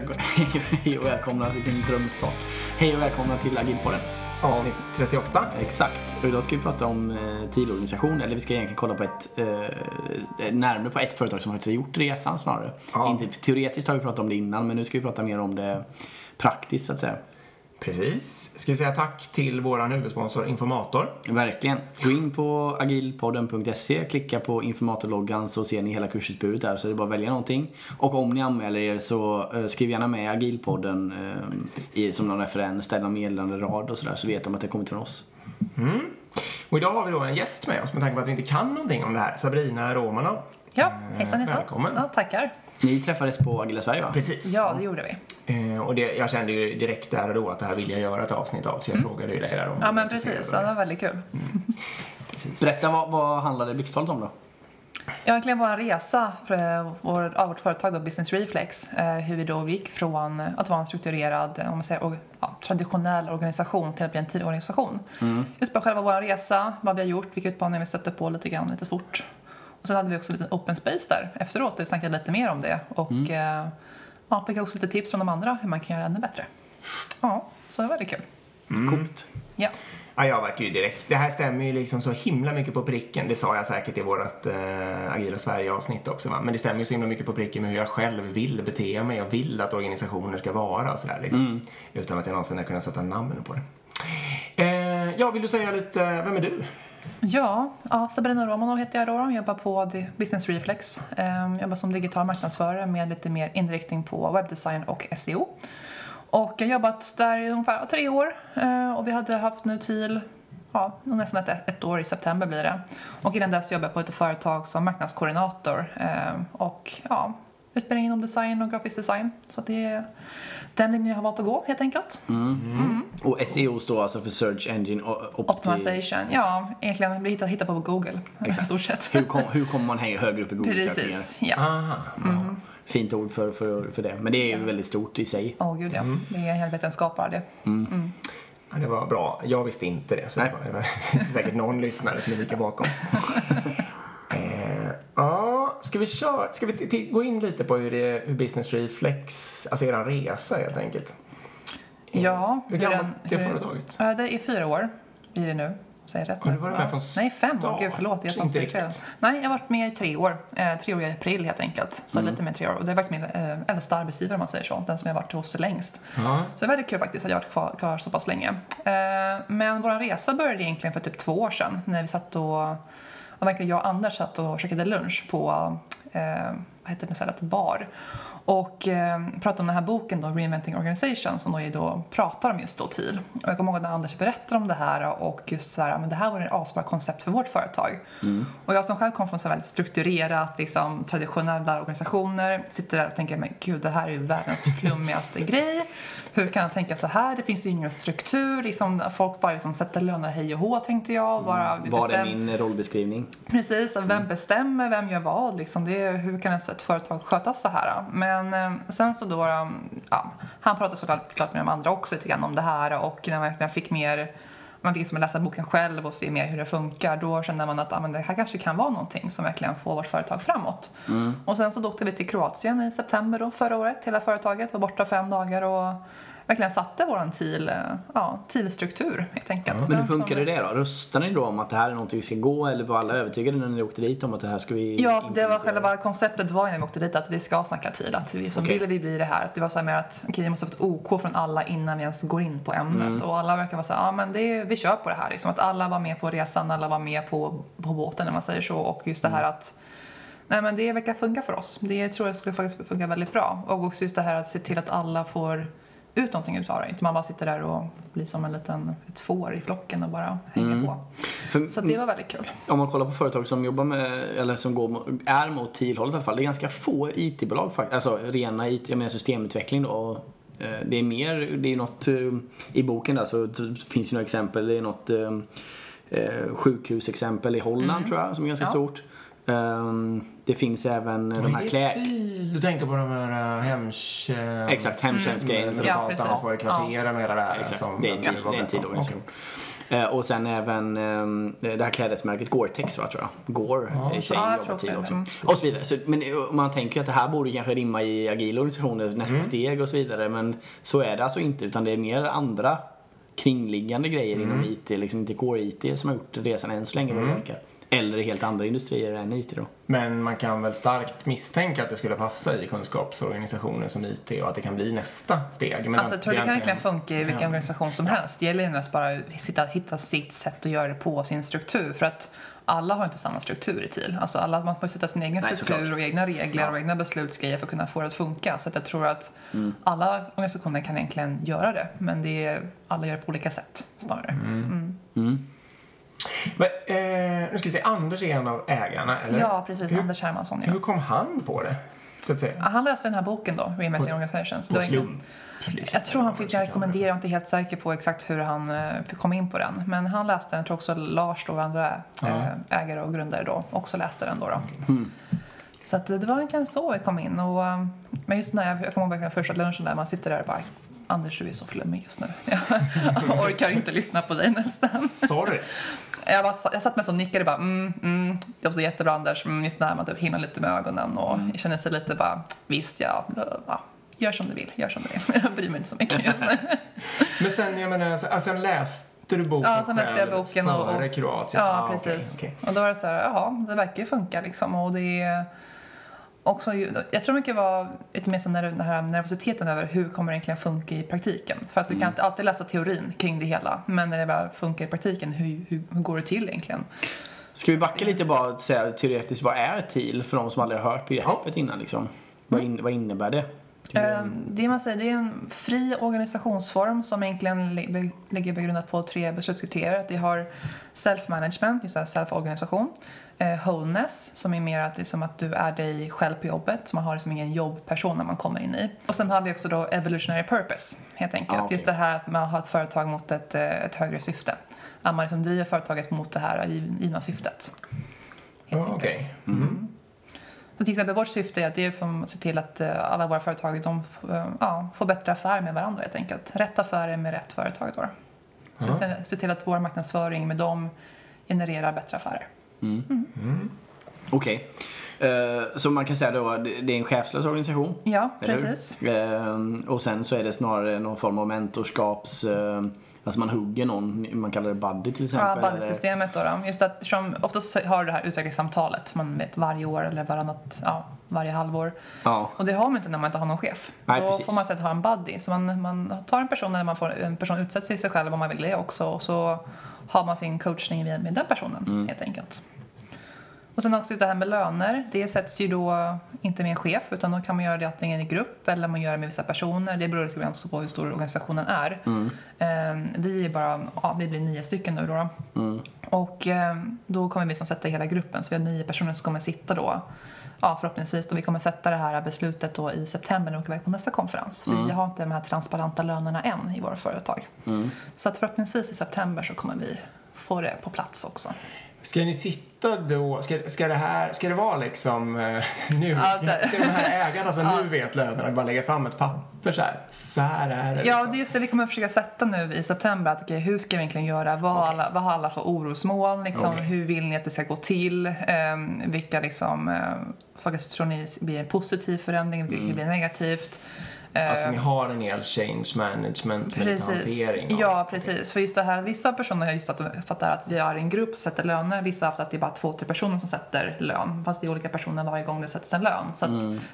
väl- hej och välkomna, vilken drömstart. Hej och välkomna till Agilpodden. Avsnitt 38. Exakt, och idag ska vi prata om eh, TIL-organisation, eller vi ska egentligen kolla på ett, eh, närmare på ett företag som faktiskt har gjort resan snarare. Ja. Inte teoretiskt har vi pratat om det innan, men nu ska vi prata mer om det praktiskt så att säga. Precis. Ska vi säga tack till vår huvudsponsor Informator. Verkligen. Gå in på agilpodden.se, klicka på informatorloggan så ser ni hela kursutbudet där så det är bara att välja någonting. Och om ni anmäler er så eh, skriv gärna med agilpodden eh, i, som någon referens, ställ någon meddelande rad och sådär så vet de att det har kommit från oss. Och idag har vi då en gäst med oss med tanke på att vi inte kan någonting om det här. Sabrina Romanov. Ja, hejsan hejsan. välkommen. Ja, tackar. Ni träffades på Agila Sverige va? Precis. Ja, det gjorde vi. Eh, och det, jag kände ju direkt där och då att det här vill jag göra ett avsnitt av så jag frågade ju dig där om Ja, men precis. Ja, det var väldigt kul. Precis. Berätta vad, vad handlade blixttalet om då? Egentligen vår resa för eh, vår, av vårt företag då, Business Reflex, eh, hur vi då gick från att vara en strukturerad, eh, om man säger, org- ja, traditionell organisation till att bli en tidorganisation. Just bara själva vår resa, vad vi har gjort, vilka utmaningar vi stötte på lite grann, lite fort. Och sen hade vi också en liten open space där efteråt, där vi snackade lite mer om det. Och eh, ja, fick också lite tips från de andra hur man kan göra ännu bättre. Ja, så det var väldigt kul. Coolt. Ja. Ja, jag vart ju direkt. Det här stämmer ju liksom så himla mycket på pricken. Det sa jag säkert i vårt eh, Agila Sverige-avsnitt också. Va? Men det stämmer ju så himla mycket på pricken med hur jag själv vill bete mig och vill att organisationer ska vara. och Sådär, liksom. Utan att jag någonsin har kunnat sätta namn på det. Eh, ja, vill du säga lite, vem är du? Ja, ja Sabrina Romanov heter jag då. Jag Jobbar på Business Reflex. Jag jobbar som digital marknadsförare med lite mer inriktning på webbdesign och SEO. Och jag har jobbat där i ungefär tre år ehm, och vi hade haft nu till ja, nästan ett, ett år i september blir det. Och innan dess jobbade jag på ett företag som marknadskoordinator ehm, och ja, utbildning inom design och grafisk design. Så det är den linjen jag har valt att gå helt enkelt. Och SEO står alltså för Search Engine Opti- Optimization, ja egentligen blir hitta, hitta på Google i stort sett. Hur, kom, hur kommer man högre upp i Google-sökningar? Precis, ja. Aha. Fint ord för, för, för det. Men det är ju väldigt stort i sig. Åh gud ja, det är en hel vetenskap bara det. Ja, det var bra. Jag visste inte det, så det Nej. var, det var säkert någon lyssnare som är lika bakom. ja, ska vi, köra, ska vi gå in lite på hur, det, hur Business Reflex, alltså er resa helt enkelt? Ja, Hur gammalt är företaget? Ja, det är fyra år blir det nu. Säger rätt Har nu? du varit med från Nej, fem. Åh gud, förlåt. Jag riktigt. Nej, jag har varit med i tre år. Eh, tre år i april helt enkelt. Så Mm. lite mer än tre år. Och det är faktiskt min eh, äldsta arbetsgivare om man säger så. Den som jag har varit hos längst. Ja. Så det är väldigt kul faktiskt att jag har varit kvar, kvar så pass länge. Eh, men vår resa började egentligen för typ två år sedan när vi satt och, och verkligen jag och Anders satt och käkade lunch på, eh, vad heter det, bar. Och eh, pratade om den här boken då, Reinventing Organization som då, är då pratar om just då TIL. Och jag kommer ihåg när Anders berättade om det här och just så här, men det här var ett asbra koncept för vårt företag. Och jag som själv kom från så väldigt strukturerat, liksom, traditionella organisationer sitter där och tänker, men gud det här är ju världens flummigaste grej. Hur kan han tänka så här? Det finns ju ingen struktur. Liksom, folk bara liksom sätter löner hej och hå tänkte jag. Bara, vi Var bestäm- min rollbeskrivning? Precis, vem bestämmer, vem gör vad? Liksom det är, hur kan ett företag skötas så här? Men eh, sen så då, eh, ja, han pratade såklart klart med de andra också lite grann om det här och när man verkligen fick mer, man fick liksom läsa boken själv och se mer hur det funkar, då kände man att ja, men det här kanske kan vara någonting som verkligen får vårt företag framåt. Och sen så åkte vi till Kroatien i september då, förra året, hela företaget var borta fem dagar och verkligen satte våran TIL, ja, TIL-struktur helt enkelt. Men hur Som- funkade det då? Röstade ni då om att det här är någonting vi ska gå eller var alla övertygade när ni åkte dit om att det här ska vi Ja, så det var själva konceptet var när vi åkte dit att vi ska snacka TIL. Att vi, så Okej. ville vi bli det här. Att det var så här mer att okej, vi måste ha fått OK från alla innan vi ens går in på ämnet. Och alla verkar vara så här, ja men det, är- vi kör på det här. Liksom att alla var med på resan, alla var med på, på båten när man säger så. Och just det här att Nej men det verkar funka för oss. Det tror jag skulle faktiskt funka väldigt bra. Och också just det här att se till att alla får ut någonting utav det. Inte man bara sitter där och blir som en liten, ett får i flocken och bara hänger på. För, Så det var väldigt kul. Om man kollar på företag som jobbar med, eller som går, är mot TIL-hållet i alla fall. Det är ganska få IT-bolag faktiskt. Alltså rena IT, jag menar systemutveckling då. Och, eh, det är mer, det är något eh, i boken där så finns det några exempel. Det är något eh, sjukhusexempel i Holland tror jag som är ganska Ja. stort. Ehm, det finns även de här Vad är klä... Du tänker på de här uh, hemtjänst... Exakt, hemtjänstgrejen. Mm, som- Ja, ja, precis. har i kvarteren och hela det här. Exakt, som det är var det är en på. TIL-organisation. Eh, och sen även eh, det här klädesmärket Gore-Tex va, tror jag. Gore Ja. är tjej Ja, jag jobbar tror till så. också. Mm. Och så vidare. Så, men eh, man tänker ju att det här borde kanske rimma i agila organisationer, nästa Mm. steg och så vidare. Men så är det alltså inte utan det är mer andra kringliggande grejer Mm. inom IT, liksom inte Core-IT som har gjort resan än så länge vad det verkar. Eller i helt andra industrier än IT då. Men man kan väl starkt misstänka att det skulle passa i kunskapsorganisationer som IT och att det kan bli nästa steg. Men Alltså, jag tror det kan egentligen- verkligen funka i vilken Ja. organisation som helst. Det gäller ju mest bara att sitta, hitta sitt sätt att göra det på, sin struktur. För att alla har inte samma struktur i TIL. Alltså alla, man får sätta sin egen Nej, struktur såklart. och egna regler och egna beslutsgrejer för att kunna få det att funka. Så att jag tror att Mm. alla organisationer kan egentligen göra det. Men det är, alla gör det på olika sätt snarare. Mm. Men, eh, nu ska vi se, Anders är en av ägarna, eller? Ja, precis. Hur, Anders Hermansson. Ja. hur kom han på det? Så att säga. Han läste den här boken då, Reinventing Organizations. På slump. Jag tror han fick rekommendera, jag är inte helt säker på exakt hur han eh, fick komma in på den. Men han läste den, jag tror också Lars då, andra eh, ägare och grundare då, också läste den då. då. Så att det var egentligen så vi kom in. Och, eh, men just när jag, jag kommer ihåg första lunchen där, man sitter där och bara Anders, du är så flummig just nu. Jag orkar inte lyssna på dig nästan. Du det? Jag, bara, jag satt med och nickade bara, mm, mm, det var så jättebra Anders, mm, just när man typ hinner lite med ögonen och jag känner sig lite bara, visst ja, ja, gör som du vill, gör som du vill. Jag bryr mig inte så mycket just nu. Men sen, jag menar, så- alltså, sen läste du boken Ja, sen läste jag boken och- före Kroatien? Ja, Ah, precis. okej. Och då var det så här, jaha, det verkar ju funka liksom. Och det är också, jag tror mycket var lite mer den här nervositeten över hur kommer det egentligen funka i praktiken. För att du kan inte alltid läsa teorin kring det hela, men när det väl funkar i praktiken, hur, hur, hur går det till egentligen? Ska vi backa lite bara och säga teoretiskt, vad är TIL för de som aldrig har hört begreppet innan liksom? Vad, in, vad innebär det? Eh, Det man säger, det är en fri organisationsform som egentligen ligger begrundat på tre beslutskriterier. Att det har self-management, just self-organisation. Eh, wholeness, som är mer att det är som att du är dig själv på jobbet. Så man har liksom ingen jobbperson när man kommer in i. Och sen har vi också då evolutionary purpose, helt enkelt. Ah, okej. Just det här att man har ett företag mot ett, eh, ett högre syfte. Att man liksom driver företaget mot det här giv- givna syftet. Helt Ja, enkelt. okej. Mm. Så till exempel vårt syfte är att det är för att se till att eh, alla våra företag de, eh, ja, får bättre affärer med varandra helt enkelt. Rätt affärer med rätt företag då. Så Ja. se, se till att vår marknadsföring med dem genererar bättre affärer. Okej. Eh, så man kan säga då att det är en chefslös organisation? Ja, hur? precis. Ehm, och sen så är det snarare någon form av mentorskaps... alltså man hugger någon, man kallar det buddy till exempel. Ja, eller- buddy-systemet då, då. Just att som oftast har det här utvecklingssamtalet man vet varje år eller varannat, ja, varje halvår. Ja, Och det har man inte när man inte har någon chef. Nej, Då precis. får man istället ha en buddy. Så man, man tar en person när man får en person utsätta sig själv om man vill det också. Och så har man sin coachning med den personen Mm. helt enkelt. Och sen också det här med löner. Det sätts ju då inte med en chef utan då kan man göra det antingen i grupp eller man gör det med vissa personer. Det beror lite grann på hur stor organisationen är. Mm. Ehm, vi är bara, ja, vi blir nio stycken nu då. Mm. Och ehm, då kommer vi som sätta hela gruppen, så vi har nio personer som kommer sitta då. Ja, förhoppningsvis. Och vi kommer sätta det här beslutet då i september när vi åker iväg på nästa konferens. Mm. Vi har inte de här transparenta lönerna än i våra företag. Så att förhoppningsvis i september så kommer vi få det på plats också. Ska ni sitta då, ska, ska det här, ska det vara liksom eh, nu, ska, ska de här ägarna som nu vet lönerna bara lägga fram ett papper så här, så här är det Ja, liksom. det är just det vi kommer att försöka sätta nu i september. Att, okej, hur ska vi egentligen göra? Vad, har alla, vad har alla för orosmoln? Liksom? Okej. Hur vill ni att det ska gå till? Ehm, vilka liksom, eh, saker tror ni blir en positiv förändring? Vilka blir negativt? Alltså Eh, ni har en hel change management Precis. hantering av- Ja, precis. För just det här, vissa personer har just att, satt där att vi är en grupp som sätter löner. Vissa har haft att det är bara två, tre personer som sätter lön. Fast det är olika personer varje gång det sätts en lön. Så att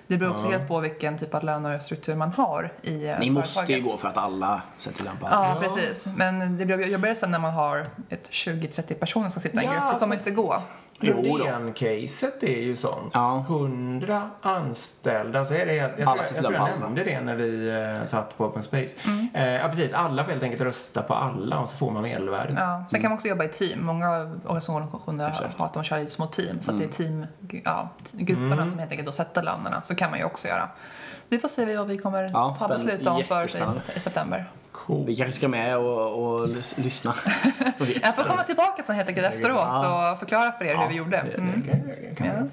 det beror också helt på vilken typ av lönestruktur man har i eh, Ni måste ju företaget. gå för att alla sätter lampan. Ja, Ja. precis. Men det blir jobbigare sen när man har ett 20-30 personer som sitter i en Ja, grupp. Det kommer fast- inte gå. Rundén-caset är ju sånt. Ja. 100 anställda. Så är det, jag, jag, Alla tror, sitter jag, tror jag nämnde det när vi eh, satt på Open Space. Mm. Eh, ja, precis. Alla får helt enkelt rösta på alla och så får man medelvärdet. Ja. Sen kan man också jobba i team. Många organisationer Exakt. har att de kör i små team. Så att det är team, ja, grupperna som helt enkelt då sätter lönerna. Så kan man ju också göra. Vi får se vad vi kommer Ja, ta beslut om för i september. Cool. Vi kanske ska med och, och lys- lyssna. Jag får komma tillbaka sen helt enkelt efteråt och förklara för er hur vi gjorde. det- Mm.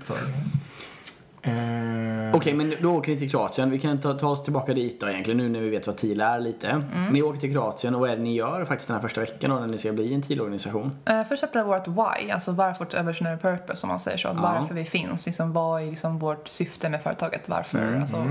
Okej. Eh, Okej, men då åker ni till Kroatien. Vi kan ta, ta oss tillbaka dit då egentligen nu när vi vet vad TIL är lite. Mm. Ni åker till Kroatien och vad är det ni gör faktiskt den här första veckan då när ni ska bli en TIL-organisation? Uh, först sätta vårt why, alltså varför vårt evolutionary purpose om man säger så. Varför vi finns, liksom, vad är liksom vårt syfte med företaget? Varför? Mm. Alltså,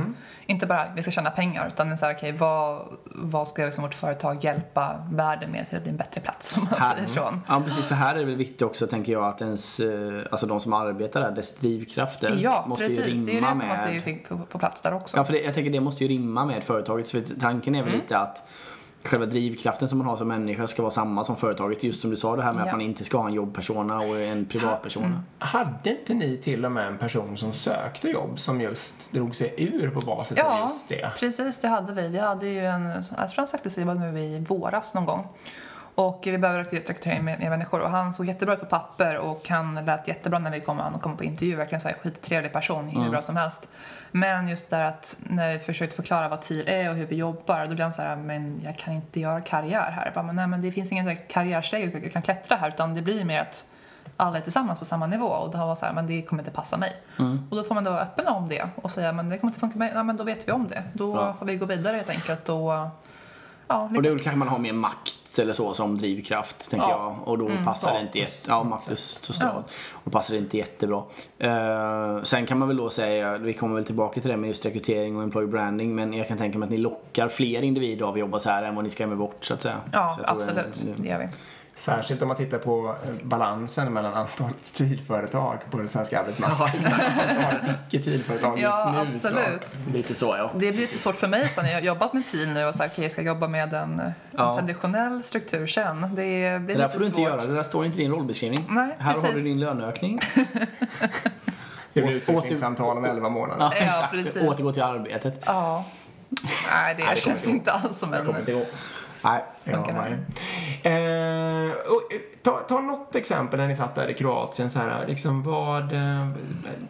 Inte bara vi ska tjäna pengar utan det är så här, okej, vad, vad ska liksom vårt företag hjälpa världen med till att bli en bättre plats om man Här- säger så. Ja, precis. För här är det väl viktigt också, tänker jag, att ens, eh, alltså de som arbetar där, dess drivkrafter Ja, måste ju precis. Rimma Det är ju det som med... måste ju få plats där också. Ja, för det, jag tänker det måste ju rimma med företaget. För tanken är väl Mm. lite att själva drivkraften som man har som människa ska vara samma som företaget. Just som du sa det här med Ja. att man inte ska ha en jobbpersona och en privatpersona. Hade inte ni till och med en person som sökte jobb som just drog sig ur på basis av Ja, just det? precis det hade vi. Vi hade ju en, jag tror han sökte sig var nu i våras någon gång. Och vi behöver rekrytera med, med människor och han såg jättebra ut på papper och han lät jättebra när vi kom, han kom på intervju, verkligen så här skittrevlig person, hur bra som helst. Men just där att när vi försökte förklara vad TIL är och hur vi jobbar, då blev han så här, men jag kan inte göra karriär här. Jag bara, men nej men det finns ingen direkt karriärsteg jag kan klättra här utan det blir mer att alla är tillsammans på samma nivå och då var så här, men det kommer inte passa mig. Och då får man då vara öppen om det och säga, men det kommer inte funka med ja, men då vet vi om det. Då Ja. får vi gå vidare helt enkelt och ja, Och då kanske man har mer makt eller så som drivkraft, tänker Ja. jag. Och då passar det inte jätte, ja, och status. Och passar det inte jättebra. Eh, sen kan man väl då säga, vi kommer väl tillbaka till det med just rekrytering och employer branding. Men jag kan tänka mig att ni lockar fler individer av att jobba så här än vad ni skrämmer bort så att säga. ja Så jag tror absolut, det- det gör vi. Särskilt om man tittar på eh, balansen mellan antalet TIL-företag på den svenska arbetsmarknaden. Antalet icke-TIL-företag just Ja, nu. absolut. Så. Lite så ja. Det blir lite svårt för mig sen när jag har jobbat med TIL nu och sagt okej, jag ska jobba med en, en Ja. traditionell struktur sen. Det blir Det lite där får du inte svårt. göra, det där står inte i din rollbeskrivning. Nej, här har precis. du din löneökning. Det blir utvecklingssamtal om 11 månader. Ja, exakt. precis. Återgå till arbetet. Ja. Nej, det, Nej, det känns kommer inte alls som en... inte gå. Nej. Ja, Funkar det? nej. Eh, och, eh, ta, ta något exempel när ni satt där i Kroatien. Så här, liksom, vad, eh,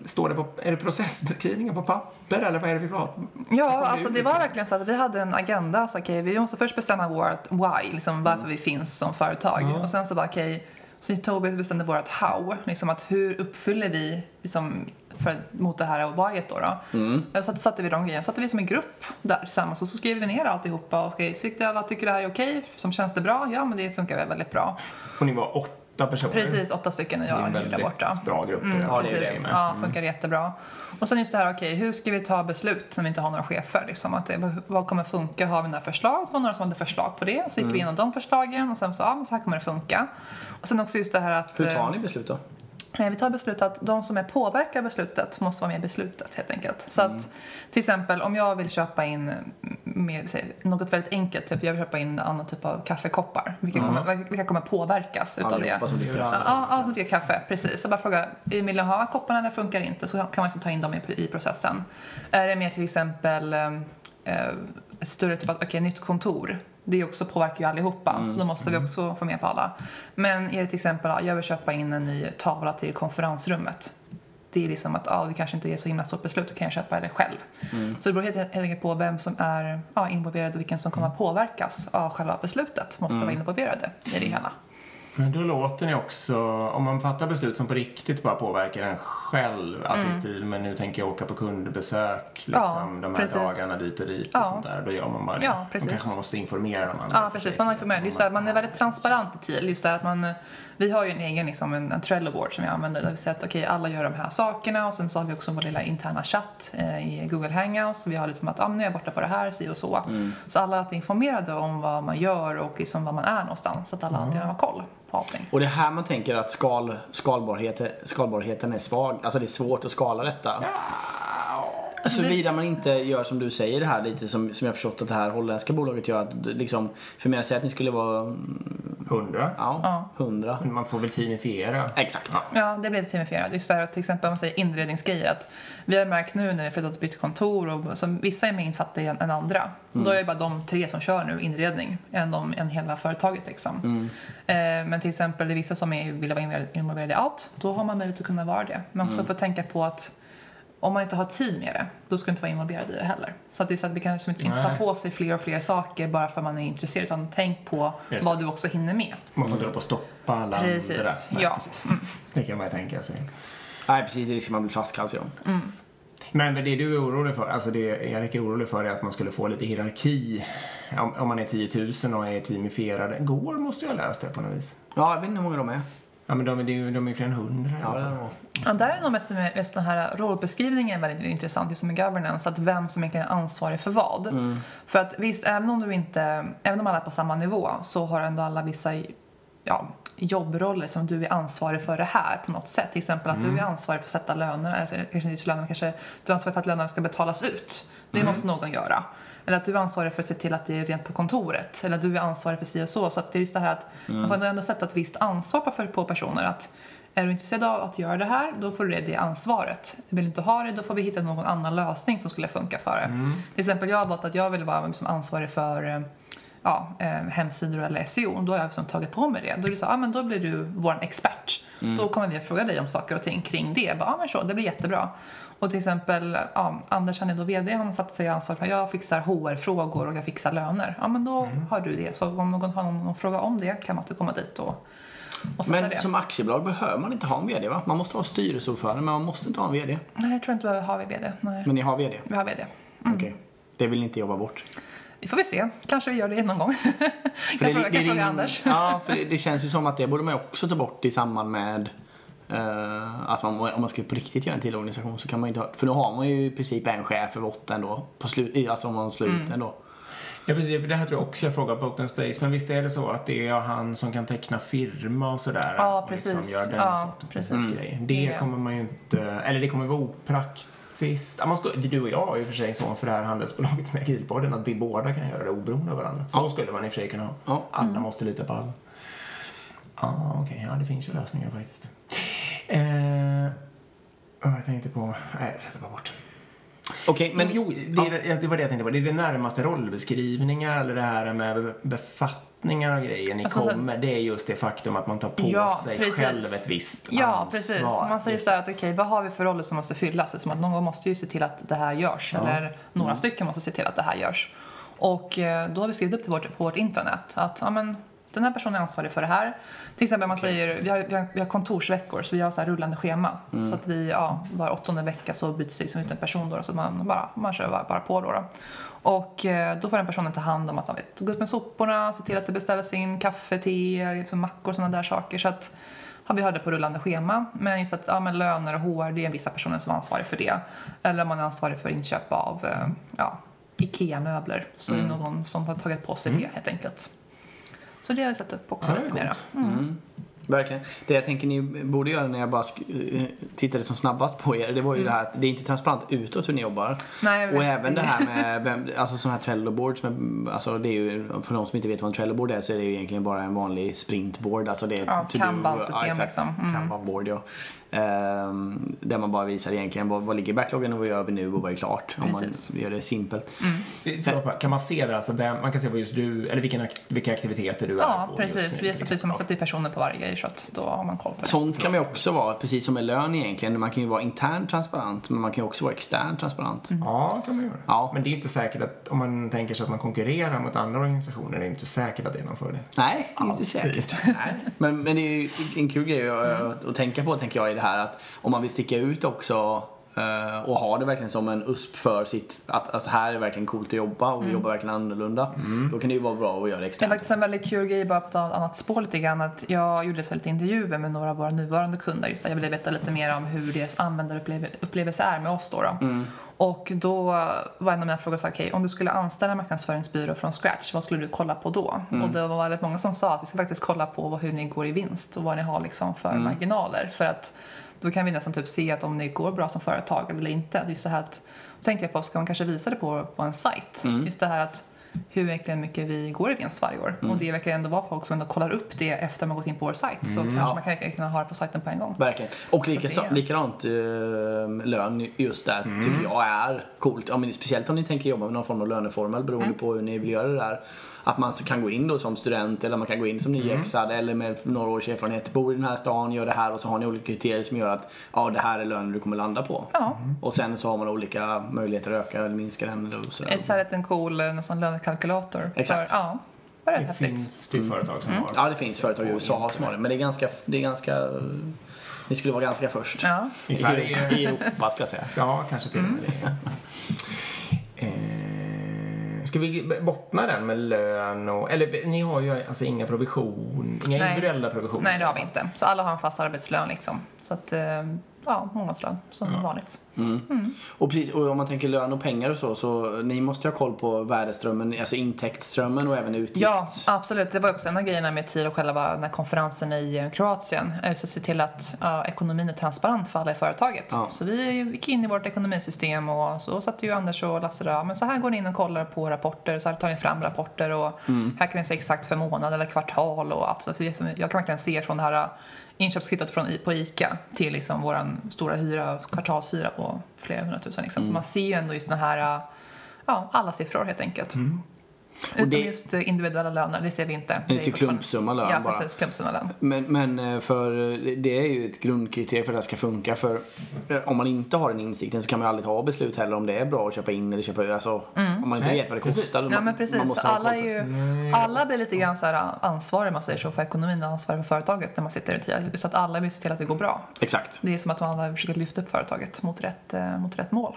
står det på, är det processbeskrivningar på papper eller vad är det vi pratar om? Ja, alltså det var verkligen så att vi hade en agenda. Så, okej, vi måste först bestämma vårt why, liksom varför vi finns som företag. Och sen så bara okej, så Toby bestämde vårt how, liksom att hur uppfyller vi liksom, för, mot det här whyet då. då. Och Så satte vi de grejerna, så satte vi som en grupp där tillsammans och så skrev vi ner alltihopa. Och okej, tyckte alla tycker det här är okej, som känns det bra? Ja, men det funkar väl väldigt bra. Och ni var åtta personer. Precis, åtta stycken när Det är jag en är där borta. bra grupp. Mm, Ja, det är precis. det med. Ja, funkar jättebra. Och sen just det här, okej, hur ska vi ta beslut när vi inte har några chefer? Liksom, att det, vad kommer funka? Har vi några förslag? Så var det några som hade förslag på det. Så gick Mm. vi igenom de förslagen och sen så, ja, men så här kommer det funka. Och sen också just det här att... Hur tar eh, ni beslut då? Vi tar beslut att de som är påverkade av beslutet måste vara med i beslutet helt enkelt. Så Mm. att till exempel om jag vill köpa in med, säg, något väldigt enkelt, typ jag vill köpa in en annan typ av kaffekoppar. Vilka, kommer, vilka kommer påverkas utav det? Som dricker. Ja, alla som dricker kaffe, precis. Så bara fråga, vill ni ha kopparna eller funkar inte? Så kan man liksom ta in dem i, i processen. Är det mer till exempel eh, ett större typ av, okej, nytt kontor. Det också påverkar ju allihopa, så då måste vi också få med på alla. Men är det till exempel, ja, jag vill köpa in en ny tavla till konferensrummet. Det är liksom att ja, det kanske inte är så himla stort beslut, då kan jag köpa det själv. Så det beror helt, helt enkelt på vem som är ja, involverad och vilken som kommer att påverkas av själva beslutet. Måste vara involverade i det hela. Men då låter ni också, om man fattar beslut som på riktigt bara påverkar en själv, alltså i stil med nu tänker jag åka på kundbesök, liksom, Ja, de här precis. dagarna dit och dit och Ja. sånt där, då gör man bara det. Ja, precis. kanske man måste informera de andra. Ja, precis. Man har informerat. Just det, man är väldigt transparent i TIL. Just det att man, vi har ju en egen liksom, en, en Trello-board som vi använder där vi säger att okej, alla gör de här sakerna och sen så har vi också vår lilla interna chatt eh, i Google Hangouts. Vi har liksom att ah, nu är jag borta på det här, si och så. Så alla är informerade om vad man gör och liksom var man är någonstans så att alla alltid har koll på allting. Och det är här man tänker att skal, skalbarheten, skalbarheten är svag. Alltså det är svårt att skala detta. Såvida man inte gör som du säger det här lite som, som jag förstått att det här holländska bolaget gör. Att, liksom, för mig att säga att ni skulle vara mm, Hundra. ja, hundra. Men Man får väl teamifiera. Exakt. Ja, det blir teamifierat. Just det här, att till exempel om man säger inredningsgrejer. Att vi har märkt nu när vi flyttat och bytt kontor och som vissa är mer insatta än, än andra. Och då är det bara de tre som kör nu inredning än, de, än hela företaget liksom. Eh, men till exempel det är vissa som är, vill vara involverade- i allt. Då har man möjlighet att kunna vara det. Men också få tänka på att om man inte har tid med det, då ska du inte vara involverad i det heller. Så att det är så att vi kan liksom inte, inte ta Nej. på sig fler och fler saker bara för att man är intresserad. Utan tänk på Just vad du också hinner med. Man får upp och stoppa alla Precis, andra. Nej, ja. Precis. Det kan man ju tänka sig. Nej precis, det är risk att man blir flaskhals ja. Men det du är orolig för, alltså det Erik är orolig för är att man skulle få lite hierarki. Om, om man är 10 000 och är teamifierade. Går måste jag ha läst det på något vis. Ja, jag vet inte hur många de är. Ja men de, ju- de är ju fler än hundra Ja, alla det är fall. de nog. Ja, där är nog mest, mest den här rollbeskrivningen väldigt intressant, just med governance, att vem som egentligen är ansvarig för vad. För att visst, även om du inte, även om alla är på samma nivå så har ändå alla vissa ja, jobbroller som du är ansvarig för det här på något sätt. Till exempel att du är ansvarig för att sätta löner, alltså, kanske inte löner, men kanske du är ansvarig för att lönerna ska betalas ut. Det måste någon göra. Eller att du är ansvarig för att se till att det är rent på kontoret. Eller att du är ansvarig för si och så. Så att det är just det här att man får ändå sätta ett visst ansvar på, på personer. Att är du intresserad av att göra det här, då får du det, det ansvaret. Vill du inte ha det, då får vi hitta någon annan lösning som skulle funka för det. Till exempel, jag har valt att jag vill vara liksom ansvarig för eh, ja, eh, hemsidor eller SEO. Då har jag liksom tagit på mig det. Då är det så, ah, men då blir du vår expert. Då kommer vi att fråga dig om saker och ting kring det. Ja, ah, men så, det blir jättebra. Och till exempel, ja, Anders han är då VD, han satt sig ansvar för jag fixar HR-frågor och jag fixar löner. Ja, men då har du det. Så om någon har någon fråga om det kan man inte komma dit och, och Men det. som aktiebolag behöver man inte ha en VD va? Man måste ha styrelseordförande men man måste inte ha en VD. Nej, jag tror inte vi har VD. Nej, Men ni har VD? vi har VD. Okej. Det vill ni inte jobba bort? Det får vi se. Kanske vi gör det någon gång. För jag frågar, kan fråga ringer- Anders. Ja, för det, det känns ju som att det borde man också ta bort i samband med eh, att man, om man ska på riktigt göra en till organisation så kan man ju inte ha, för nu har man ju i princip en chef över åtta ändå, på slut, alltså om man slår Mm. ut ändå. Ja precis, för det här tror jag också jag frågar på Open Space. Men visst är det så att det är han som kan teckna firma och sådär? Ja, och liksom precis. gör den Ja, precis. grejer. Det är kommer man ju inte, eller det kommer vara opraktiskt. Man ska, du och jag är i och för sig så för det här handelsbolaget med Agilpodden att vi båda kan göra det oberoende av varandra. Så Ja. skulle man i och för sig kunna ha. Ja. Alla måste lita på alla. Ja, okej. Ja, det finns ju lösningar faktiskt. Eh, vad jag tänkte på... Nej, det bara bort. Okej, men Men jo, det, är, det- det var det jag tänkte på. Det är det närmaste rollbeskrivningar eller det här med befattningar och grejer ni Alltså, så- kommer. Det är just det faktum att man tar på Ja, sig precis. själv ett visst Ja, ansvar. precis. Man säger så här att okej, vad har vi för roller som måste fyllas? Som att någon måste ju se till att det här görs. Eller några stycken måste se till att det här görs. Och eh, då har vi skrivit upp till vårt, på vårt intranät att ja, men, den här personen är ansvarig för det här. Till exempel man säger, vi har, vi, har, vi har kontorsveckor så vi har så här rullande schema. Så att vi, ja, var åttonde vecka så byts det liksom ut en person då. Så man bara, man kör bara, bara på då. då. Och eh, då får den personen ta hand om att man vet, gå upp med soporna, se till att det beställs in kaffe, te, mackor och sådana där saker. Så att har vi hade på rullande schema. Men just att ja, men löner och HR, det är vissa personer som är ansvarig för det. Eller om man är ansvarig för inköp av eh, ja, IKEA-möbler. Så är det någon som har tagit på sig det helt enkelt. Så det har vi satt upp också Ja, lite mera. Mm. Verkligen. Det jag tänker ni borde göra när jag bara eh, tittade som snabbast på er, det var ju det här att det är inte transparent utåt hur ni jobbar. Mm. Nej, jag och även det här med, vem, alltså sådana här Trello-boards, alltså det är ju, för de som inte vet vad en Trello-board är så är det ju egentligen bara en vanlig sprintboard. Alltså det är Ja, Kanban-system ja, exakt. liksom. Mm. Kanban-board ja. Ehm, där man bara visar egentligen vad, vad ligger i backloggen och vad gör vi nu och vad är klart. Om Precis. man gör det simpelt. Förlåt, bara, Kan man se det? Alltså, vem, man kan se vad just du, eller vilken, vilka aktiviteter du är Ja, på precis. just nu, Vi har satt, liksom, satt i personer på varje grej så att då har man koll på det. Sånt kan man ju också vara, precis som med lön egentligen. Man kan ju vara internt transparent men man kan ju också vara externt transparent. Ja, kan man göra. Ja. Men det är inte säkert att om man tänker sig att man konkurrerar mot andra organisationer, det är inte säkert att det är någon fördel. Nej, inte Alltid. säkert. Men, men det är ju en kul grej att, att tänka på tänker jag i det här att om man vill sticka ut också och ha det verkligen som en USP för sitt, att, att här är verkligen coolt att jobba och vi jobbar verkligen annorlunda. Då kan det ju vara bra att göra det Det är externt. faktiskt en väldigt kul grej bara på ett annat spår lite grann att jag gjorde så lite intervjuer med några av våra nuvarande kunder just där jag ville veta lite mer om hur deras användarupplevelse är med oss då. då. Och då var en av mina frågor så okej om du skulle anställa en marknadsföringsbyrå från scratch, vad skulle du kolla på då? Och det var väldigt många som sa att vi ska faktiskt kolla på vad- hur ni går i vinst och vad ni har liksom för marginaler. För att då kan vi nästan typ se att om ni går bra som företag eller inte. Just det här att, då tänkte jag på, ska man kanske visa det på, på en sajt? Just det här att hur verkligen mycket vi går i vinst varje år. Och det verkar ändå vara folk som ändå kollar upp det efter man gått in på vår sajt. Så kanske Ja. man kan kunna ha det på sajten på en gång. Verkligen. Och Så lika, det- likadant eh, lön just där tycker jag är coolt. Ja, men speciellt om ni tänker jobba med någon form av löneformel beroende på hur ni vill göra det där. Att man kan gå in då som student eller man kan gå in som nyexad eller med några års erfarenhet. Bor i den här stan, gör det här och så har ni olika kriterier som gör att ja, det här är lönen du kommer landa på. Ja, Och sen så har man olika möjligheter att öka eller minska den. Eller så. ett så här en cool nästan lönekalkylator. Exakt. För, ja, var Det häftigt. finns det ju företag som har. Mm. Ja, det finns företag i USA som har det. Men det är ganska, det är ganska, ni skulle vara ganska först. Ja. I Sverige I Europa ska jag säga. Ja, kanske till och med det. Ska vi bottna den med lön och... Eller ni har ju alltså inga provision, inga Nej. individuella provisioner. Nej, det har vi inte. Så alla har en fast arbetslön liksom. Så att, eh, ja, månadslön som vanligt. Och, precis, och om man tänker lön och pengar och så, så ni måste ha koll på värdeströmmen, alltså intäktsströmmen och även utgift. Ja, absolut. Det var också en av grejerna med TIL och själva den här konferensen i Kroatien. Så att se till att ja, ekonomin är transparent för alla i företaget. Ja. Så vi gick in i vårt ekonomisystem och så satt ju Anders och Lasse där. Men så här går ni in och kollar på rapporter, så här tar ni fram rapporter och här kan ni se exakt för månad eller kvartal och allt. Så jag kan verkligen se från det här eh, inköpskvittot från, på ICA till liksom våran stora hyra, kvartalshyra på flera hundratusen. Liksom. Så man ser ju ändå just den här, ja, alla siffror helt enkelt. Utom det- just individuella löner, det ser vi inte. Det är klumpsumma lön Ja, bara. precis. Klumpsumma lön. Men, men eh, för eh, det är ju ett grundkriterium för att det här ska funka. För eh, om man inte har den insikten så kan man ju aldrig ta beslut heller om det är bra att köpa in eller köpa Alltså, Om man inte Nej, vet vad det kostar. Ja, man- men precis. man måste alla, är ju, alla blir lite grann så här ansvariga man säger så, för ekonomin och ansvariga för företaget när man sitter i TIA. Så att alla vill se till att det går bra. Exakt. Det är som att man alla försöker lyfta upp företaget mot rätt, mot rätt mål.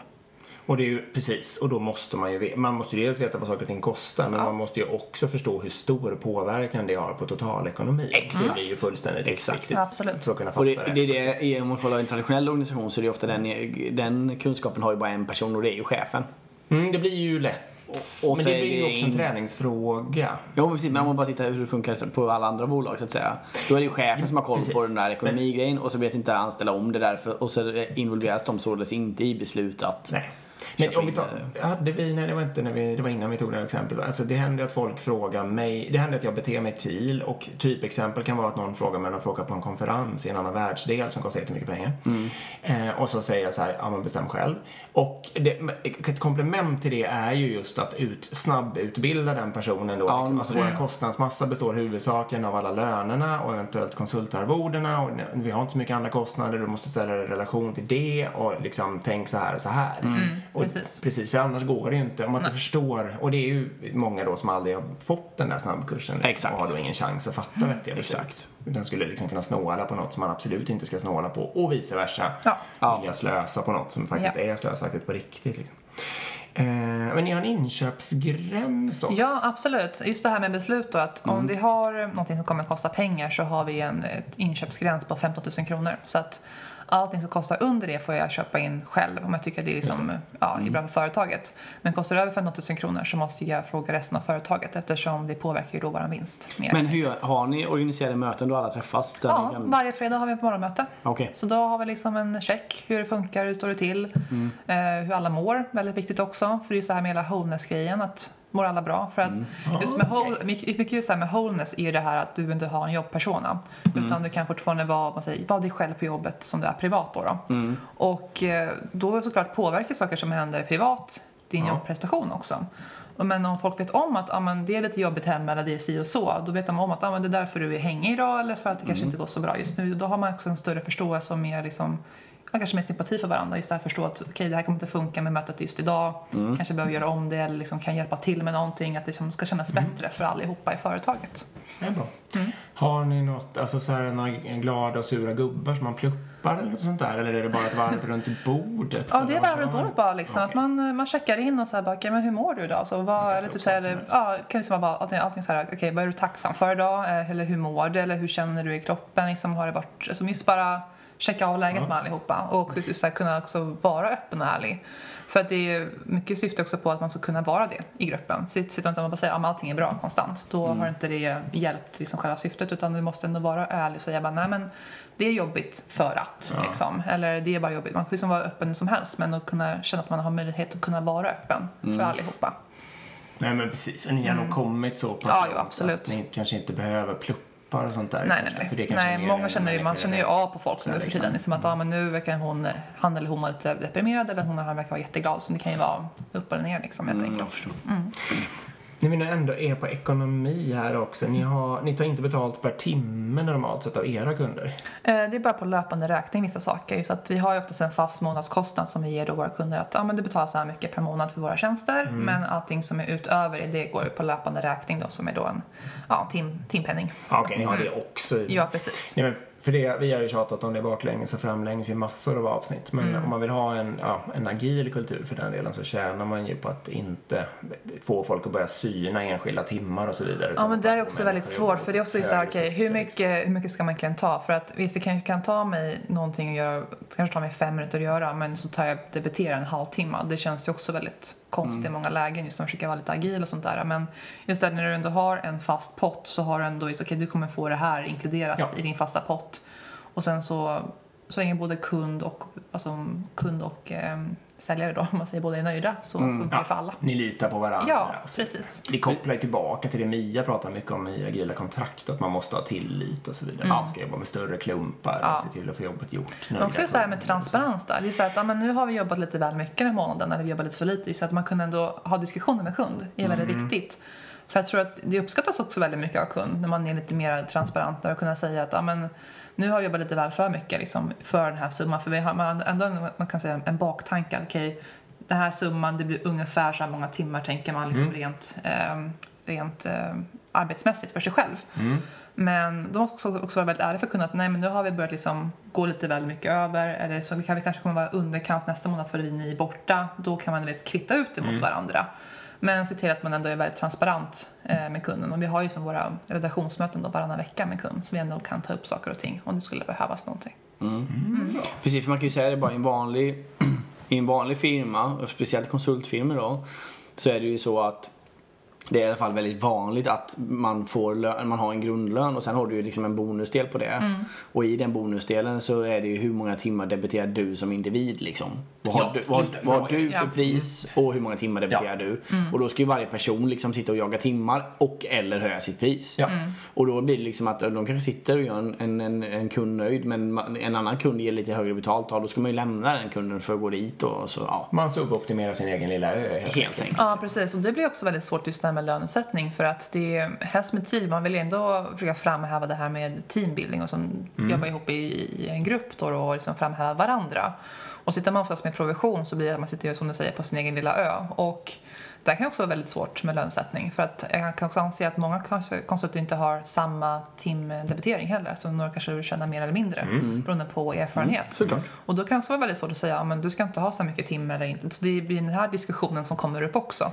Och det är ju precis, och då måste man ju man måste ju dels veta vad saker och ting kostar men man måste ju också förstå hur stor påverkan det har på totalekonomin. Exakt. Det blir ju fullständigt Exakt. viktigt. Absolut. För att kunna fatta Och det, det. det är det, i- om man kollar en traditionell organisation så är det ofta den, den kunskapen har ju bara en person och det är ju chefen. Mm, det blir ju lätt. Och- och men det är blir ju också en in- träningsfråga. Ja men precis, men om man bara tittar hur det funkar på alla andra bolag så att säga. Då är det ju chefen som har koll Precis. på den där ekonomigrejen och så vet inte anställda om det därför och så involveras de således inte i beslut att Nej. Men om vi tar, hade vi, nej det var inte när vi, det var innan vi tog det här exemplet. Alltså det händer att folk frågar mig, det händer att jag beter mig till och typexempel kan vara att någon frågar mig, någon frågar på en konferens i en annan världsdel som kostar jättemycket pengar. Eh, och så säger jag så här, ja men bestäm själv. Och det, ett komplement till det är ju just att ut, snabbutbilda den personen då. Ja, liksom. Alltså mm. vår kostnadsmassa består huvudsakligen av alla lönerna och eventuellt konsultarvodena och vi har inte så mycket andra kostnader, du måste ställa det i relation till det och liksom tänk så här och så här. och precis. Precis, för annars går det ju inte. Om man inte förstår, och det är ju många då som aldrig har fått den där snabbkursen liksom, Exakt. och har då ingen chans att fatta vettiga beslut. Exakt. Utan skulle liksom kunna snåla på något som man absolut inte ska snåla på och vice versa. Ja. Ja. Vilja slösa på något som faktiskt Ja. är slösaktigt på riktigt. Liksom. Eh, men ni har en inköpsgräns också. Ja, absolut. Just det här med beslut då, att Mm. om vi har någonting som kommer att kosta pengar så har vi en ett inköpsgräns på 15 000 kronor. Så att allting som kostar under det får jag köpa in själv om jag tycker att det är, liksom, ja, Mm. bra för företaget. Men kostar det över 15 000 kronor så måste jag fråga resten av företaget eftersom det påverkar ju då vår vinst. Mer. Men hur, har ni organiserade möten då alla träffas? Ja, kan... varje fredag har vi ett morgonmöte. Okej. Så då har vi liksom en check, hur det funkar, hur står det till, eh, hur alla mår, väldigt viktigt också. För det är ju så här med hela wholeness-grejen, att mår alla bra? För att just med whole, mycket, det här med wholeness är ju det här att du inte har en jobbpersona. Utan du kan fortfarande vara, man säger, vara dig själv på jobbet som du är privat då. då. Och eh, då såklart påverkar saker som händer privat din Ja. jobbprestation också. Men om folk vet om att ah, men det är lite jobbigt hemma eller det är si och så, då vet de om att ah, men det är därför du är hängig idag eller för att det kanske inte går så bra just nu. Då har man också en större förståelse och mer liksom, ja, kanske mer sympati för varandra. Just det här förstå att okej, det här kommer inte funka med mötet just idag. Kanske behöver göra om det eller liksom kan hjälpa till med någonting. Att det liksom ska kännas bättre för allihopa i företaget. Det är bra. Mm. Har ni något, alltså så här, några glada och sura gubbar som man pluppar eller något sånt där? Eller är det bara ett varv runt bordet? Ja, det är varv runt man? bordet bara. Liksom. Att Okej. man, man checkar in och så här, bara, okay, men hur mår du idag? Så vad, eller typ så här, ja, det kan liksom vara allting, allting så här, okej, vad är du tacksam för idag? Eh, Eller hur mår du? Eller hur känner du i kroppen? Liksom, har det varit, alltså, just bara checka av läget med allihopa. Och också just så här, kunna också vara öppen och ärlig. För att det är mycket syfte också på att man ska kunna vara det i gruppen. Sitter man inte och bara säger att allting är bra konstant. Då har inte det hjälpt liksom själva syftet utan du måste ändå vara ärlig och säga bara, nej men det är jobbigt för att. Ja. Liksom. Eller det är bara jobbigt. Man får liksom vara öppen som helst men att kunna känna att man har möjlighet att kunna vara öppen för allihopa. Nej men precis, och ni har nog kommit så pass Mm. Ja, långt absolut. att ni kanske inte behöver pluppar och sånt där. Nej, första, nej, För det nej. kanske nej många än känner ju, man känner ju av på folk nu för liksom. tiden. Liksom att ja, men nu verkar hon, han eller hon vara lite deprimerad eller hon eller han verkar vara jätteglad. Så det kan ju vara upp eller ner liksom helt Mm, jag enkelt. förstår. När vi nu ändå är på ekonomi här också. Ni, har, ni tar inte betalt per timme normalt sett av era kunder? Eh, Det är bara på löpande räkning vissa saker. Så att vi har ju oftast en fast månadskostnad som vi ger då våra kunder att ja, men du betalar så här mycket per månad för våra tjänster. Men allting som är utöver det går ju på löpande räkning då som är då en ja, tim, timpenning. Ja, Okej, ni har det också i... Ja, precis. Nej, men för det, vi har ju tjatat om det baklänges och framlänges i massor av avsnitt. Men Mm. om man vill ha en, ja, en agil kultur för den delen så tjänar man ju på att inte få folk att börja syna enskilda timmar och så vidare. Ja, men det är också väldigt svårt för det är också just det här, okej, hur, mycket, hur mycket ska man egentligen ta? För att visst, det kan, kan ta mig någonting att göra, det kanske tar mig fem minuter att göra, men så tar jag debiterar en halvtimme. Det känns ju också väldigt konstigt i många lägen, just när man försöker vara lite agil och sånt där. Men just det, när du ändå har en fast pott så har du ändå, okej, du kommer få det här inkluderat Ja. i din fasta pott. Och sen så, så länge både kund och, alltså, kund och ehm, säljare då, om man säger båda är nöjda, så funkar det för alla. Ni litar på varandra. Ja, och så precis. Vi kopplar tillbaka till det Mia pratar mycket om i agila kontrakt, att man måste ha tillit och så vidare. Man ska jobba med större klumpar, Mm. Ja. se till att få jobbet gjort. Men också så här med transparens där. Det är så att ja, men nu har vi jobbat lite väl mycket den här månaden eller vi jobbar lite för lite. Så att man kan ändå ha diskussioner med kund är väldigt viktigt. För jag tror att det uppskattas också väldigt mycket av kund när man är lite mer transparent och kunna säga att ja, men, nu har vi jobbat lite väl för mycket liksom, för den här summan. För vi har man, ändå man kan säga en baktanke. att, Okej, den här summan, det blir ungefär så här många timmar tänker man liksom rent, eh, rent eh, arbetsmässigt för sig själv. Men då måste man också, vara väldigt ärlig för kunden att nej men nu har vi börjat liksom gå lite väl mycket över eller så kan vi kanske kommer vara underkant nästa månad för att ni är borta. Då kan man vet, kvitta ut det mot varandra. Men se till att man ändå är väldigt transparent eh, med kunden. Och vi har ju som våra redaktionsmöten då varannan vecka med kund så vi ändå kan ta upp saker och ting om det skulle behövas någonting. Precis, för man kan ju säga det bara i en vanlig, i en vanlig firma, och speciellt konsultfirmor då, så är det ju så att det är i alla fall väldigt vanligt att man, får lön, man har en grundlön och sen har du ju liksom en bonusdel på det. Och i den bonusdelen så är det ju hur många timmar debiterar du som individ liksom. Vad har, Ja, du, vad, vad har du för Ja. pris och hur många timmar debiterar du? Och då ska ju varje person liksom sitta och jaga timmar och eller höja sitt pris. Ja. Och då blir det liksom att de kanske sitter och gör en, en, en, en kund nöjd men en annan kund ger lite högre betalt. Ja, då ska man ju lämna den kunden för att gå dit och så, ja. Man suboptimerar sin egen lilla ö helt, Helt enkelt. Ja, precis. Och det blir också väldigt svårt just det här med lönesättning för att det är helst med team. Man vill ändå försöka framhäva det här med teambuilding och som jobba ihop i, i en grupp då och liksom framhäva varandra. Och sitter man fast med provision så blir det att man sitter som du säger på sin egen lilla ö. Och det kan också vara väldigt svårt med lönesättning för att jag kan också anse att många konsulter inte har samma timdebitering heller. Så några kanske tjänar mer eller mindre beroende på erfarenhet. Såklart. Och då kan det också vara väldigt svårt att säga ja, men du ska inte ha så mycket timme eller inte. Så det blir den här diskussionen som kommer upp också.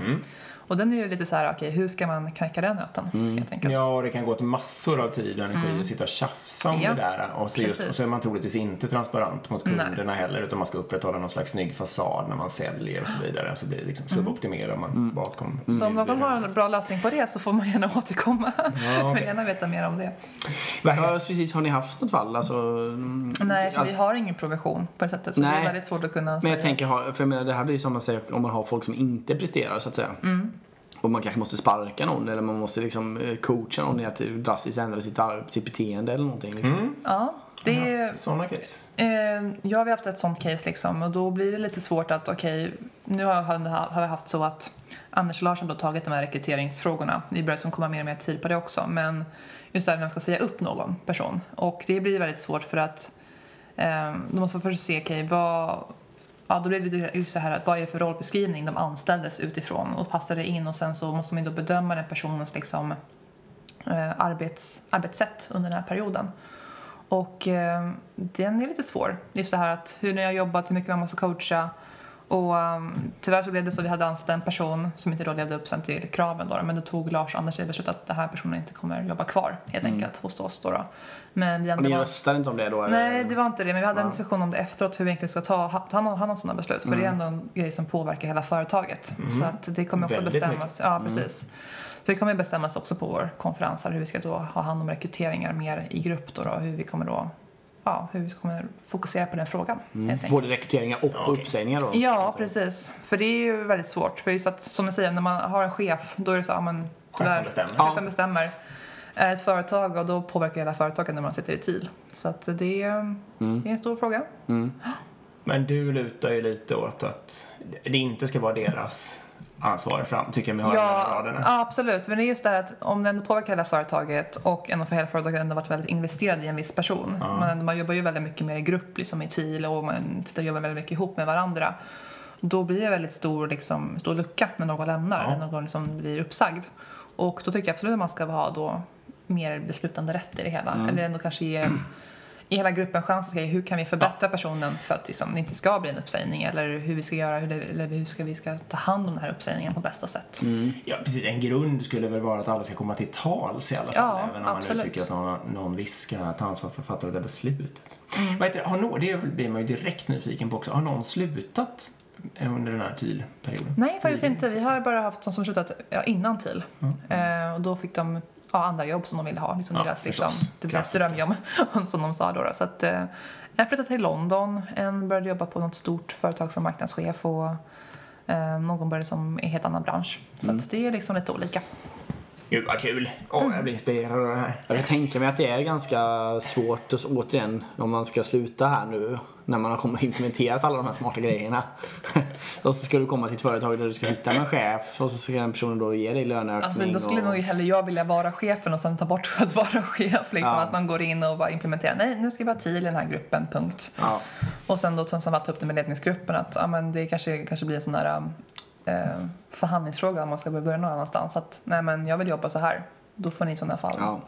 Och den är ju lite så här, okej, hur ska man knäcka den nöten helt enkelt? Ja, och det kan gå åt massor av tid och energi att sitta och tjafsa om Mm. Ja, det där. Och så, just, precis. och så är man troligtvis inte transparent mot kunderna heller utan man ska upprätthålla någon slags snygg fasad när man säljer och så vidare. Så blir det liksom Mm. suboptimerar man bakom. Så om någon har en bra lösning på det så får man gärna återkomma. Ja, okej. Vill gärna veta mer om det. Ja, precis. Har ni haft något fall? Alltså, mm, Nej, så att- vi har ingen provision på det sättet. Så det Nej. är väldigt svårt att kunna Men säga. jag tänker, för jag menar, det här blir som man säger om man har folk som inte presterar så att säga. Mm. Och man kanske måste sparka någon eller man måste liksom eh, coacha någon i att drastiskt ändra sitt, sitt beteende eller någonting. Liksom. Ja, det är... Sådana case. Eh, ja, vi har haft ett sånt case liksom och då blir det lite svårt att okej, nu har, har vi haft så att Anders och Lars har då tagit de här rekryteringsfrågorna. Vi börjar som komma mer och mer tid på det också, men just det här när man ska säga upp någon person och det blir väldigt svårt för att eh, då måste man först se, okej, vad Ja, då blir det ju just så här att vad är det för rollbeskrivning de anställdes utifrån och passar det in och sen så måste man ju då bedöma den personens liksom eh, arbets, arbetssätt under den här perioden. Och eh, den är lite svår. Just det här att hur ni har jobbat, hur mycket man måste coacha. Och um, tyvärr så blev det så att vi hade anställt en person som inte då levde upp sen till kraven då, men då tog Lars och Anders det beslutet att den här personen inte kommer jobba kvar helt enkelt hos oss då. då. Men vi Och ni var... röstar inte om det då? eller? Nej, det var inte det. Men vi hade en diskussion om det efteråt, hur vi egentligen ska ta ha- ta hand om sådana beslut. För det är ändå en grej som påverkar hela företaget. Så att det kommer också Väldigt bestämmas. Ja, precis. Så det kommer bestämmas också på vår konferens här, hur vi ska då ha hand om rekryteringar mer i grupp då, då hur vi kommer då Ja, hur vi kommer fokusera på den frågan. enkelt. Både rekryteringar och Ja, uppsägningar då? Ja, precis. För det är ju väldigt svårt. För just att, som du säger, när man har en chef, då är det så, ja men tyvärr, bestämmer. chefen Ja. bestämmer. Är ett företag och då påverkar hela företaget när man sitter i TIL. Så att det, är, det är en stor fråga. Men du lutar ju lite åt att det inte ska vara deras ansvar fram, tycker jag mig höra Ja, raderna. ja, absolut. Men det är just det här att om det ändå påverkar hela företaget och ändå för hela företaget ändå varit väldigt investerad i en viss person. Man, man jobbar ju väldigt mycket mer i grupp, liksom i team och man sitter och jobbar väldigt mycket ihop med varandra. Då blir det väldigt stor, liksom, stor lucka när någon lämnar, Ja. när någon liksom blir uppsagd. Och då tycker jag absolut att man ska ha då mer beslutande rätt i det hela. Eller ändå kanske ge i hela gruppen chans att säga hur kan vi förbättra personen för att liksom, det inte ska bli en uppsägning eller hur vi ska göra, hur, det, eller hur ska vi ska ta hand om den här uppsägningen på bästa sätt. Ja, precis. En grund skulle väl vara att alla ska komma till tals i alla fall. Ja, även om man nu absolut. tycker att någon, någon viss ska ta ansvar för att fatta det där beslutet. Mm. Vad heter det? Har någon, det blir man ju direkt nyfiken på också. Har någon slutat under den här tidperioden? Nej, faktiskt inte. Vi har bara haft de som slutat ja, innan TIL. Eh, och då fick de ja, andra jobb som de ville ha. Liksom Ja, deras, liksom, typ deras drömjobb, som de sa då. då. Så att, eh, en flyttade till London, en började jobba på något stort företag som marknadschef och eh, någon började som i en helt annan bransch. Så att det är liksom lite olika. Gud vad kul! Åh, jag blir inspirerad av det här. Jag kan tänka mig att det är ganska svårt, och så- återigen, om man ska sluta här nu när man har kommit implementerat alla de här smarta grejerna. och så ska du komma till ett företag där du ska sitta med en chef och så ska den personen då ge dig löneökning. Alltså, då skulle och... nog hellre jag vilja vara chefen och sen ta bort att vara chef. Liksom, Ja. Att man går in och bara implementerar. Nej, nu ska vi ha TIL i den här gruppen, punkt. Ja. Och sen då ta ta upp det med ledningsgruppen att ja, men det kanske, kanske blir en sån där eh, förhandlingsfråga om man ska börja någon annanstans. Att nej men jag vill jobba så här. Då får ni i sådana fall. Ja.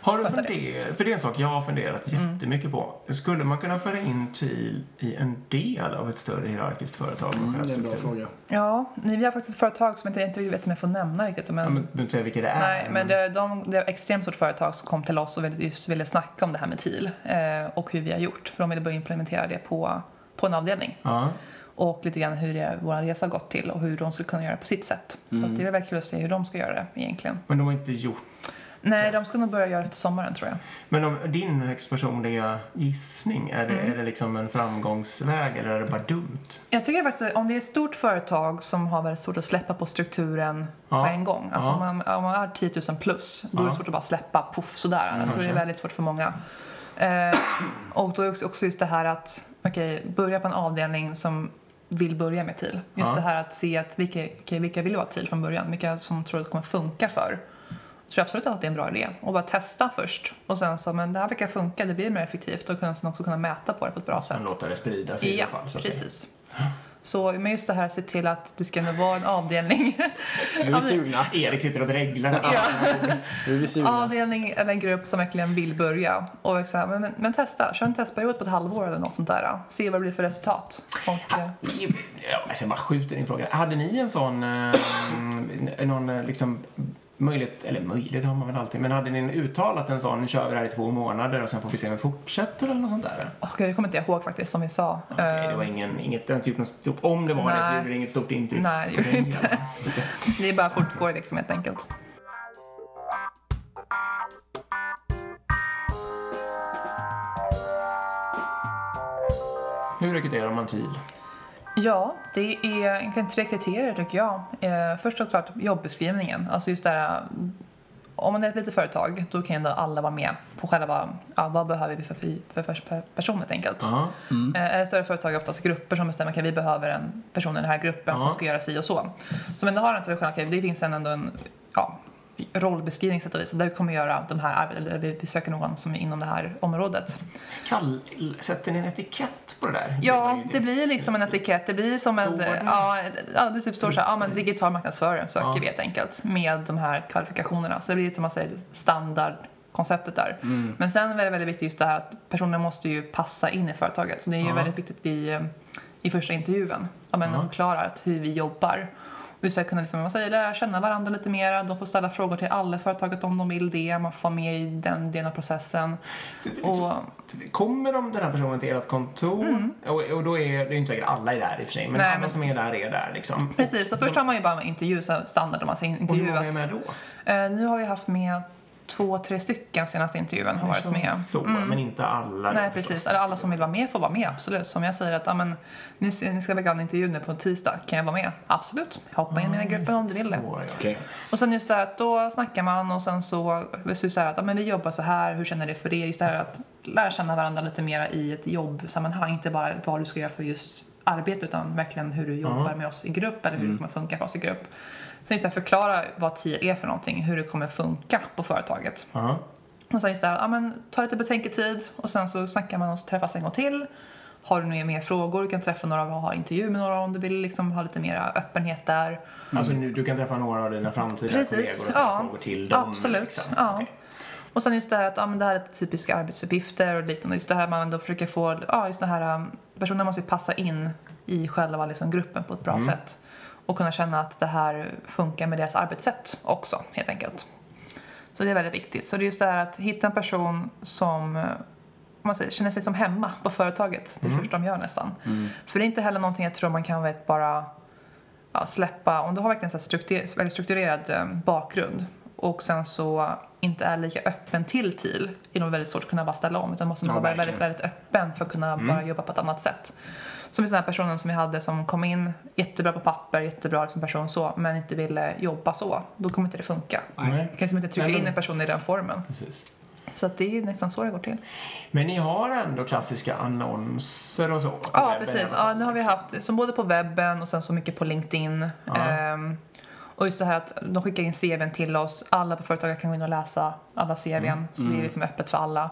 Har du Fattar det. funderat, för det är en sak jag har funderat Mm. jättemycket på. Skulle man kunna föra in TIL i en del av ett större hierarkiskt företag? Mm, det är en bra fråga. Ja, vi har faktiskt ett företag som jag inte, riktigt vet om jag får nämna riktigt. Men, Ja, men du behöver inte säga vilka det är. nej, men det, de, det är ett extremt stort företag som kom till oss och ville, just ville snacka om det här med TIL eh, och hur vi har gjort. För de ville börja implementera det på, på en avdelning. Ja. Och lite grann hur det, vår resa har gått till och hur de skulle kunna göra på sitt sätt. Så att det är väldigt kul att se hur de ska göra det egentligen. Men de har inte gjort... Nej, de ska nog börja göra det till sommaren tror jag. Men om, din högst personliga gissning, är det, Mm. är det liksom en framgångsväg eller är det bara dumt? Jag tycker faktiskt om det är ett stort företag som har väldigt svårt att släppa på strukturen Ja. på en gång. Alltså Ja. om, man, om man är 10 000 plus, då är det Ja. svårt att bara släppa poff sådär. Jag tror det är väldigt svårt för många. Eh, och då är också- just det här att, okej, börja på en avdelning som vill börja med TIL. Just Ja. det här att se att vilka, vilka vill ha TIL från början, vilka som tror att det kommer funka för. Jag tror absolut att det är en bra idé. Och bara testa först. Och sen så, men det här verkar funka, det blir mer effektivt. Och sen också kunna mäta på det på ett bra sätt. Sen låta det sprida sig i Ja, så fall. Så att säga. Så men just det här, se till att det ska ändå vara en avdelning. Nu är vi sugna. Erik sitter och dreglar. Nu är vi sugna. avdelning eller en grupp som verkligen vill börja. Och så här, men, men, men testa, kör en testperiod på ett halvår eller något sånt där. Se vad det blir för resultat. Och, Ja, alltså jag bara skjuter in frågan. Hade ni en sån, eh, någon liksom möjlighet, eller möjlighet har man väl alltid, men hade ni uttalat en sån, nu kör vi det här i två månader och sen får vi se om vi fortsätter eller något sånt där? åh, gud, jag kommer inte ihåg faktiskt som vi sa. Okej, Eh, det var ingen, inget, det inte gjort något stort, om det var det så Nej. gjorde det inget stort intryck. Nej, det gjorde det inte. det är bara fortgår liksom helt enkelt. Hur rekryterar man TIL? Ja, det är egentligen tre kriterier tycker jag. Eh, först och klart jobbeskrivningen. Alltså just där, om man är ett litet företag då kan ändå alla vara med på själva, ja, vad behöver vi för, för, person helt enkelt. Ja. Eh, är det större företag är oftast grupper som bestämmer, okej vi behöver en person i den här gruppen Ja. som ska göra si och så. Så men det har inte det okej det finns en ändå en, ja, rollbeskrivning sätt och vis. Där vi kommer göra de här, eller vi, vi söker någon som är inom det här området. Kall, sätter ni en etikett på det där? Ja, det blir liksom en etikett. Det blir som en... Ja, ja, det typ står så här, ja men digital marknadsförare söker Ja. vi helt enkelt. Med de här kvalifikationerna. Så det blir som man säger standardkonceptet där. Men sen är det väldigt viktigt just det här att personen måste ju passa in i företaget. Så det är ju Ja. väldigt viktigt i, i första intervjun. Att man Ja. förklarar att hur vi jobbar. Och vi ska kunna liksom, man säger, lära känna varandra lite mer. De får ställa frågor till alla i företaget om de vill det. Man får vara med i den delen av processen. Och, Kommer de, den här personen till ert kontor? Och, och då är det är inte säkert alla är där i och för sig, men Mm. Nej, alla men- som är där är där liksom. precis, så först har man ju bara intervju, så standard man säger Och hur många är intervjuat. med då? Eh, nu har vi haft med två, tre stycken senaste intervjun har varit med. Så, men inte alla. Nej, precis. Eller alla som vill vara med får vara med, absolut. Som jag säger att, ja men, ni, ni ska väga en intervju nu på tisdag, kan jag vara med? Absolut. Hoppa in i mina grupper om du vill det. Så, ja. Okej. Och sen just det här att då snackar man och sen så, så så här att ja, men vi jobbar så här, hur känner du för det? Just det här att lära känna varandra lite mer i ett jobbsammanhang, inte bara vad du ska göra för just arbete utan verkligen hur du jobbar med oss i grupp eller hur det kommer funka för oss i grupp. Sen just här, förklara vad TIL är för någonting, hur det kommer funka på företaget. Ja. Och sen just det här, ja men ta lite betänketid och sen så snackar man och så träffas en gång till. Har du mer frågor, du kan träffa några och ha intervju med några om du vill liksom ha lite mer öppenhet där. Alltså nu, du kan träffa några av dina framtida kollegor och Precis, ställa ja. frågor till dem. Absolut. liksom. Ja. Okej. Och sen just det här att ja, men det här är typiska arbetsuppgifter och liknande. Just det här att man då försöker få, ja just det här, um, personerna måste ju passa in i själva liksom, gruppen på ett bra sätt. Och kunna känna att det här funkar med deras arbetssätt också, helt enkelt. Så det är väldigt viktigt. Så det är just det här att hitta en person som om man säger, känner sig som hemma på företaget. Det är först de gör nästan. För det är inte heller någonting jag tror man kan vet, bara ja, släppa, om du har verkligen så här struktur, väldigt strukturerad eh, bakgrund och sen så inte är lika öppen till TIL är nog väldigt svårt att kunna bara ställa om utan måste man Ja, vara väldigt, verkligen. väldigt öppen för att kunna bara jobba på ett annat sätt. Som den här personen som vi hade som kom in jättebra på papper, jättebra liksom person så, men inte ville jobba så. Då kommer inte det funka. Nej. Du kan liksom inte trycka Nej, men- in en person i den formen. Precis. Så att det är nästan så det går till. Men ni har ändå klassiska annonser och så? Ja, webben precis. Ja, nu har vi haft som både på webben och sen så mycket på LinkedIn. Ehm, och just det här att de skickar in CVn till oss. Alla på företaget kan gå in och läsa alla CVn. Så det är liksom öppet för alla.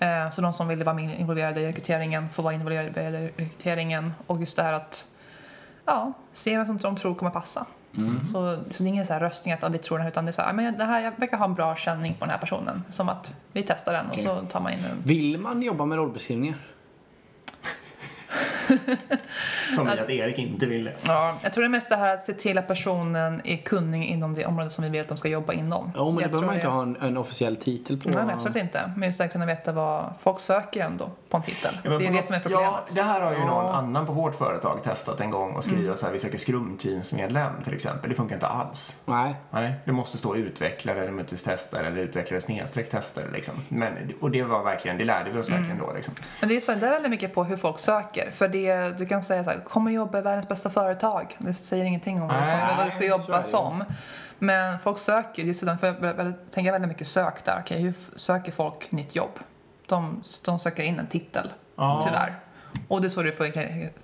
Eh, så de som vill vara involverade i rekryteringen får vara involverade i rekryteringen. Och just det här att ja, se vem som de tror kommer passa. Så, så det är ingen så här röstning att vi tror den här, utan det är så här, men det här, jag verkar ha en bra känning på den här personen. Som att vi testar den och så tar man in en Vill man jobba med rollbeskrivningar? Som i att Erik inte ville. Ja, jag tror det är mest det här att se till att personen är kunnig inom det område som vi vill att de ska jobba inom. Ja, men det Jag behöver man inte det- ha en, en officiell titel på. Nej, nej, absolut inte. Men just att kunna veta vad folk söker ändå på en titel. Ja, det är det som är problemet. Ja, det här har ju Ja. någon annan på vårt företag testat en gång och skriva Mm. så här, vi söker skrumteamsmedlem till exempel. Det funkar inte alls. Nej. Nej, det måste stå utvecklare eller testare eller utvecklare snedstreck testare liksom. Men, och det var verkligen, det lärde vi oss Mm. verkligen då liksom. Men det är, så, det är väldigt mycket på hur folk söker. För det, du kan säga så här, kommer jobba i världens bästa företag. Det säger ingenting om vad, Nej, vad du ska jobba som. Men folk söker, det är väl- väl- tänka väldigt mycket sök där. Okej, hur söker folk nytt jobb? De, de söker in en titel, Ja. tyvärr. Och det är så du får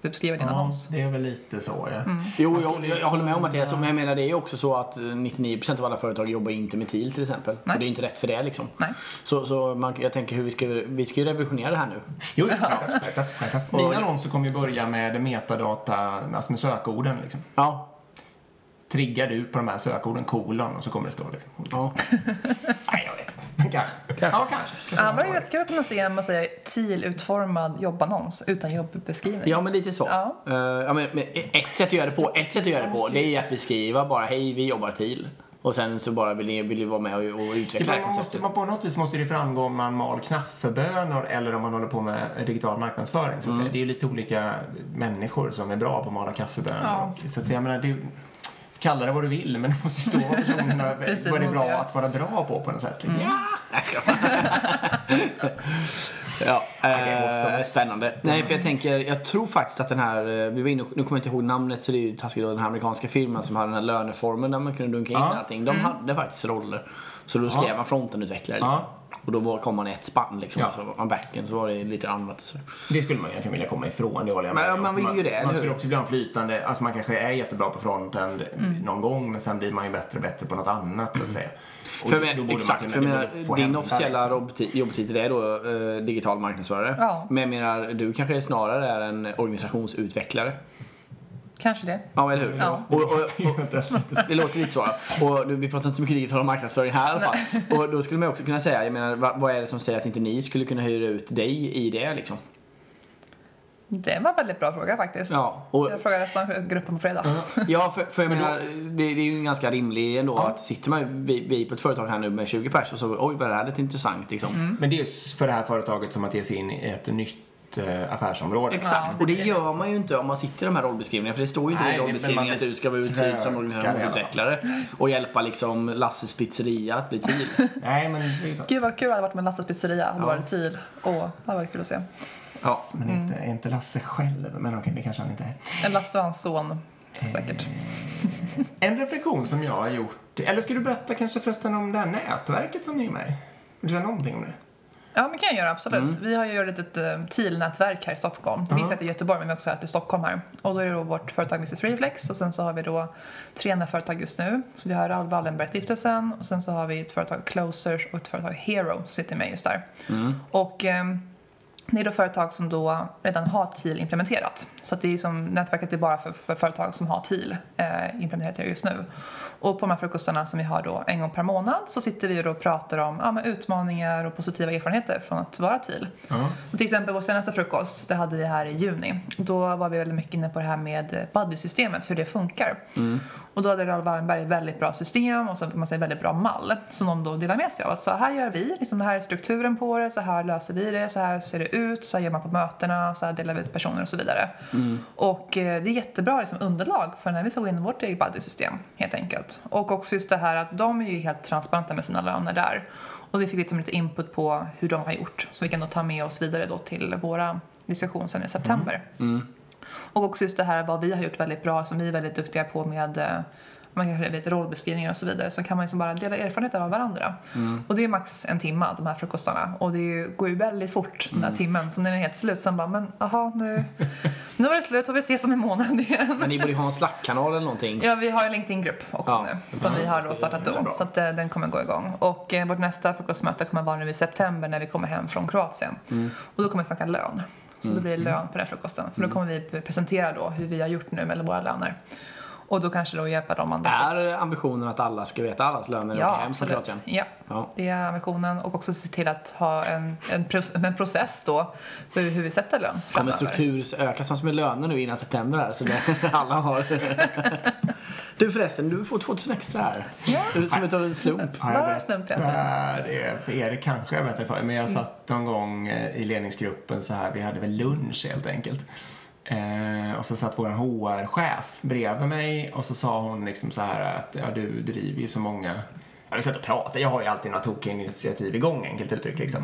typ, skriva din Ja, annons. det är väl lite så ja. Mm. Jo, jag, jag, jag håller med om att det är så, men jag menar det är också så att 99% av alla företag jobbar inte med TIL till exempel. Nej. Och det är inte rätt för det liksom. Nej. Så, så man, jag tänker hur vi ska, vi ska ju revolutionera det här nu. Jo, självklart, självklart, självklart. Mina annonser kommer ju börja med metadata, alltså med sökorden liksom. Ja. Triggar du på de här sökorden kolon och så kommer det stå liksom. ja. Nej, jag vet. Men kanske. Ja, kanske. Ja, men det är rätt kul att kunna se man säger TIL-utformad jobbannons utan jobbeskrivning. Ja, men lite så. Ja. Eh, ja, men, men ett sätt att göra det på, ett sätt att göra det på, det är att beskriva bara hej, vi jobbar TIL. Och sen så bara vill ni, vill ni vara med och, och Det utveckla det man här måste, konceptet. man på något vis måste det framgå om man mal knaffebönor eller om man håller på med digital marknadsföring. Så att säga. Det är ju lite olika människor som är bra på att mala kaffebönor. Ja. Och- Så att jag menar, det, kalla det vad du vill men det måste stå vad personerna Precis, vad det är bra jag. att vara bra på på något sätt. Liksom. Ska Ja, måste eh, de- spännande. Nej, för jag tänker, jag tror faktiskt att den här, eh, vi var inne, nu kommer jag inte ihåg namnet så det är ju taskigt då, den här amerikanska firman som hade den här löneformen där man kunde dunka in Ja. allting. De hade faktiskt roller. Så då skrev Ja. man frontenutvecklare liksom. Ja. Och då var, kom man i ett spann liksom. Ja. Så var man backen så var det lite annat. Så. Det skulle man egentligen vilja komma ifrån, det håller jag med Men om. man vill ju det, Man skulle också vilja ha en flytande, alltså man kanske är jättebra på frontend någon gång men sen blir man ju bättre och bättre på något annat så att säga. Och För menar, exakt, man för menar, din hända, officiella liksom. jobbti- jobbtitel är då eh, digital marknadsförare. Ja. Men jag menar, du kanske snarare är en organisationsutvecklare. Kanske det. Ja, eller hur? Ja. Och, och, och, det låter lite så. Och nu, vi pratar inte så mycket digital marknadsföring här i alla fall. Och då skulle man också kunna säga, jag menar, vad, vad är det som säger att inte ni skulle kunna hyra ut dig i det liksom? Det var en väldigt bra fråga faktiskt. Ja, och, Jag frågar resten av gruppen på fredag. ja för, för jag menar, det, det är ju ganska rimligt ändå Ja. att sitter man, vi, vi på ett företag här nu med 20 pers och så, oj vad är det här lite intressant liksom. Men det är för det här företaget som att ge sig in i ett nytt eh, affärsområde. Exakt, Ja, och det det- gör man ju inte om man sitter i de här rollbeskrivningarna. För det står ju inte Nej, i det- rollbeskrivningen att du ska vara ut trökar typ som organisationsutvecklare och hjälpa liksom Lasses pizzeria att bli till. Nej, men det är så. Gud vad kul det hade varit med Lasses pizzeria. Det Ja. var tid. Åh, det hade varit kul att se. Ja. Men inte, är inte Lasse själv, men okej, det kanske han inte är. En Lasse och hans son. Säkert. En reflektion som jag har gjort, eller ska du berätta kanske förresten om det här nätverket som ni är med i? Vill du säga någonting om det? Ja, men kan jag göra absolut. Vi har ju gjort ett litet uh, TIL-nätverk här i Stockholm. Det finns ett i Göteborg, men vi också ett i Stockholm här. Och då är det då vårt företag Mrs Reflex och sen så har vi då tre andra företag just nu. Så vi har Raoul Wallenberg-stiftelsen och sen så har vi ett företag Closers och ett företag Hero som sitter med just där. Och um, det är då företag som då redan har TIL implementerat. Så att det är som, nätverket är bara för, för företag som har TIL eh, implementerat just nu. Och på de här frukostarna som vi har då en gång per månad så sitter vi och pratar om ja, utmaningar och positiva erfarenheter från att vara TIL. Ja. Och till exempel vår senaste frukost, det hade vi här i juni. Då var vi väldigt mycket inne på det här med buddy-systemet, hur det funkar. Och då hade Raoul Wallenberg ett väldigt bra system och så man säga väldigt bra mall som de då delar med sig av. Så här gör vi, liksom det här är strukturen på det, så här löser vi det, så här ser det ut, så här gör man på mötena, så här delar vi ut personer och så vidare. Och eh, det är jättebra liksom, underlag för när vi ska gå in i vårt eget buddy-system helt enkelt. Och också just det här att de är ju helt transparenta med sina löner där. Och vi fick liksom lite input på hur de har gjort så vi kan då ta med oss vidare då till våra diskussion sen i september. Och också just det här vad vi har gjort väldigt bra, som vi är väldigt duktiga på med eh, man kanske vet rollbeskrivningar och så vidare så kan man liksom bara dela erfarenheter av varandra. Och det är max en timme de här frukostarna och det ju, går ju väldigt fort den där timmen så när den är helt slut sen bara men aha nu, nu var det slut och vi ses om en månad igen. Men ni borde ju ha en Slack-kanal eller någonting. Ja, vi har en LinkedIn-grupp också Ja, nu som vi har då startat är så då. Så att eh, den kommer gå igång. Och eh, vårt nästa frukostmöte kommer vara nu i september när vi kommer hem från Kroatien. Och då kommer vi snacka lön. Så då blir det lön på den frukosten. För då kommer vi presentera då hur vi har gjort nu med våra löner. Och då kanske då hjälpa de andra. Är ambitionen att alla ska veta allas löner åker Ja, hem från absolut. Kroatien? Ja, Ja. det är ambitionen. Och också se till att ha en, en, en process då för hur vi sätter lön Kommer struktur öka som med löner nu innan september här så det, alla har... du förresten, du får 2000 extra här. Ja. Som utav en slump. Ja, jag Peter? berättar det för Erik kanske jag berättade för men jag satt någon gång eh, i ledningsgruppen så här, vi hade väl lunch helt enkelt. Eh, och så satt vår HR-chef bredvid mig och så sa hon liksom så här att ja, du driver ju så många Ja, vi satt och pratade. Jag har ju alltid några tokiga initiativ igång, enkelt uttryckt. Liksom.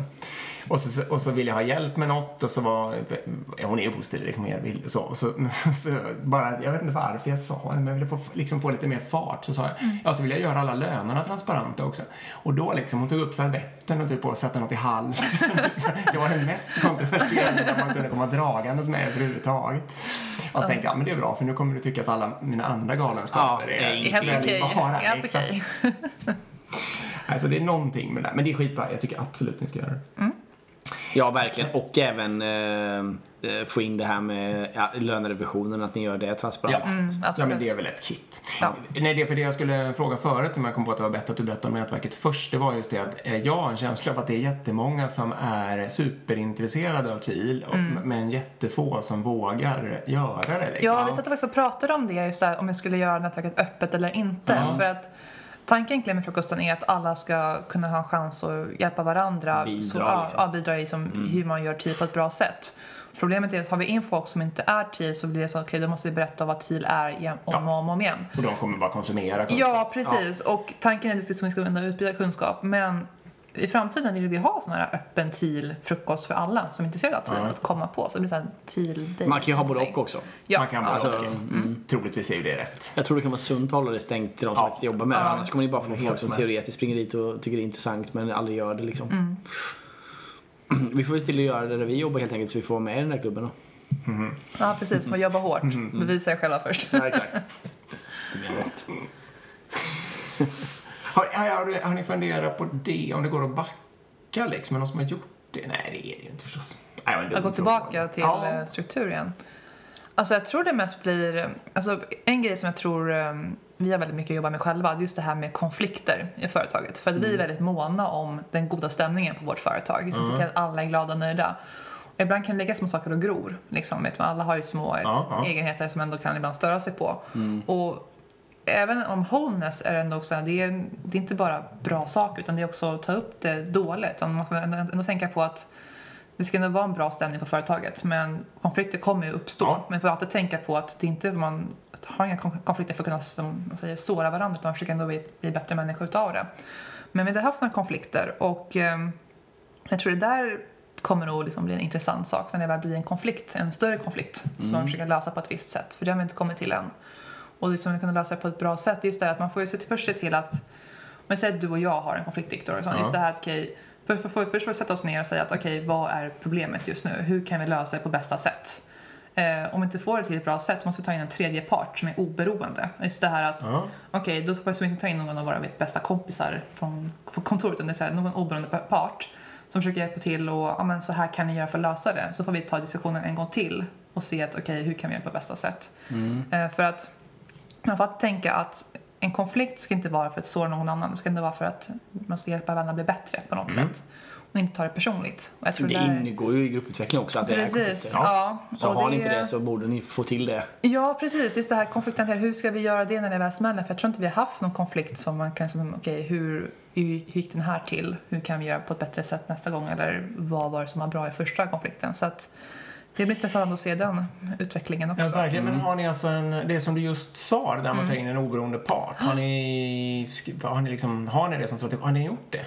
Och, så, och så ville jag ha hjälp med något och så var... Ja, hon är ju positiv, liksom, jag vill, så, och så, så bara, jag vet inte varför jag sa det, men jag ville få, liksom, få lite mer fart. Så sa jag, ja, så vill jag göra alla lönerna transparenta också. Och då liksom, hon tog upp servetten och typ på att sätta något i halsen. Liksom. det var det mest kontroversiella man kunde komma dragandes med överhuvudtaget. Och så tänkte jag, ja, men det är bra, för nu kommer du tycka att alla mina andra galenskaper Ja, är Helt okej. Helt okej. Alltså det är någonting med det. Men det är skitbra. Jag tycker absolut ni ska göra det. Ja, verkligen. Och även eh, eh, få in det här med ja, lönerevisionen, att ni gör det transparent. Ja. ja, Mm, absolut. men det är väl ett kit. Ja. Nej, det är för det jag skulle fråga förut, om jag kom på att det var bättre att du berättade om nätverket först, det var just det att eh, jag har en känsla av att det är jättemånga som är superintresserade av TIL, och, men jättefå som vågar göra det. Liksom. Ja, vi satt faktiskt och pratade om det, just där, om vi skulle göra nätverket öppet eller inte. Ja. För att tanken egentligen med frukosten är att alla ska kunna ha en chans att hjälpa varandra. Bidra, så, ja, liksom. ja, bidra i som, hur man gör TIL på ett bra sätt. Problemet är att har vi in folk som inte är TIL så blir det så okej, då måste vi berätta vad TIL är om och om, om igen. Och de kommer bara konsumera kunskap. Ja, precis. Och tanken är att vi ska kunna utbyta kunskap. Men i framtiden vill vi ha sån här öppen TIL-frukost för alla som är intresserade av TIL att komma på. Så det blir så här TIL-day. Man kan ju ha både och också. Ja, Man kan bara Alltså, alltså, Troligtvis är ju det rätt. Jag tror det kan vara sunt att hålla det stängt till de som Ja. faktiskt jobbar med det. Annars kommer ni bara få folk som med. teoretiskt springer dit och tycker det är intressant men aldrig gör det liksom. Mm. Vi får väl till att göra det där vi jobbar helt enkelt så vi får vara med i den där klubben då. Ja, precis. Man jobbar hårt. Mm. Bevisa er själva först. Ja, exakt. Det blir rätt. Har, har, har, ni funderat på det, om det går att backa liksom? Är någon som har gjort det? Nej, det är det ju inte förstås. Att gå tillbaka till Ja. eh, struktur igen. Alltså jag tror det mest blir, alltså en grej som jag tror eh, vi har väldigt mycket att jobba med själva, det är just det här med konflikter i företaget. För att Mm. vi är väldigt måna om den goda stämningen på vårt företag. Ska se till att alla är glada och nöjda. Och ibland kan det ligga små saker och gror. Liksom. Vet man, alla har ju små Ja, ja. egenheter som ändå kan ibland störa sig på. Och även om wholeness är ändå också, det är, det är inte bara bra saker utan det är också att ta upp det dåligt. Man måste ändå, tänka på att det ska ändå vara en bra stämning på företaget men konflikter kommer ju uppstå. Ja. Men får alltid tänka på att det inte man har inga kon- konflikter för att kunna som man säger, såra varandra utan man försöker ändå bli, bli bättre människor utav det. Men vi har haft några konflikter och ehm, jag tror det där kommer nog liksom bli en intressant sak när det väl blir en konflikt, en större konflikt som man försöker lösa på ett visst sätt. För det har vi inte kommit till än. Och det som vi kan lösa det på ett bra sätt just det här att man får ju se till, först se till att om vi säger att du och jag har en konflikt Viktor, så Ja. just det här att okej, För, för, för, först får vi sätta oss ner och säga att okej, vad är problemet just nu? Hur kan vi lösa det på bästa sätt? Eh, om vi inte får det till ett bra sätt måste vi ta in en tredje part som är oberoende. Just det här att, Ja. okej, då får vi inte ta in någon av våra vet, bästa kompisar från, från kontoret, utan det är här, någon oberoende part som försöker hjälpa till och, ja men så här kan ni göra för att lösa det. Så får vi ta diskussionen en gång till och se att, okej, hur kan vi göra det på bästa sätt? Eh, för att man får tänka att en konflikt ska inte vara för att såra någon annan. Det ska inte vara för att man ska hjälpa varandra bli bättre på något sätt. Och inte ta det personligt. Det där- ingår ju i grupputveckling också att det är Precis, konflikter. ja. Så Och har ni inte det så borde ni få till det. Ja, precis. Just det här konflikthantering. Hur ska vi göra det när det väl smäller? För jag tror inte vi har haft någon konflikt som man kan säga, okej, hur, hur gick den här till? Hur kan vi göra på ett bättre sätt nästa gång? Eller vad var det som var bra i första konflikten? Så att det blir intressant att se den utvecklingen också. Ja, verkligen. Men har ni alltså en, det som du just sa, det där med att ta in en oberoende part. Har ni, sk- har ni, liksom, har ni det som strategi? Har ni gjort det?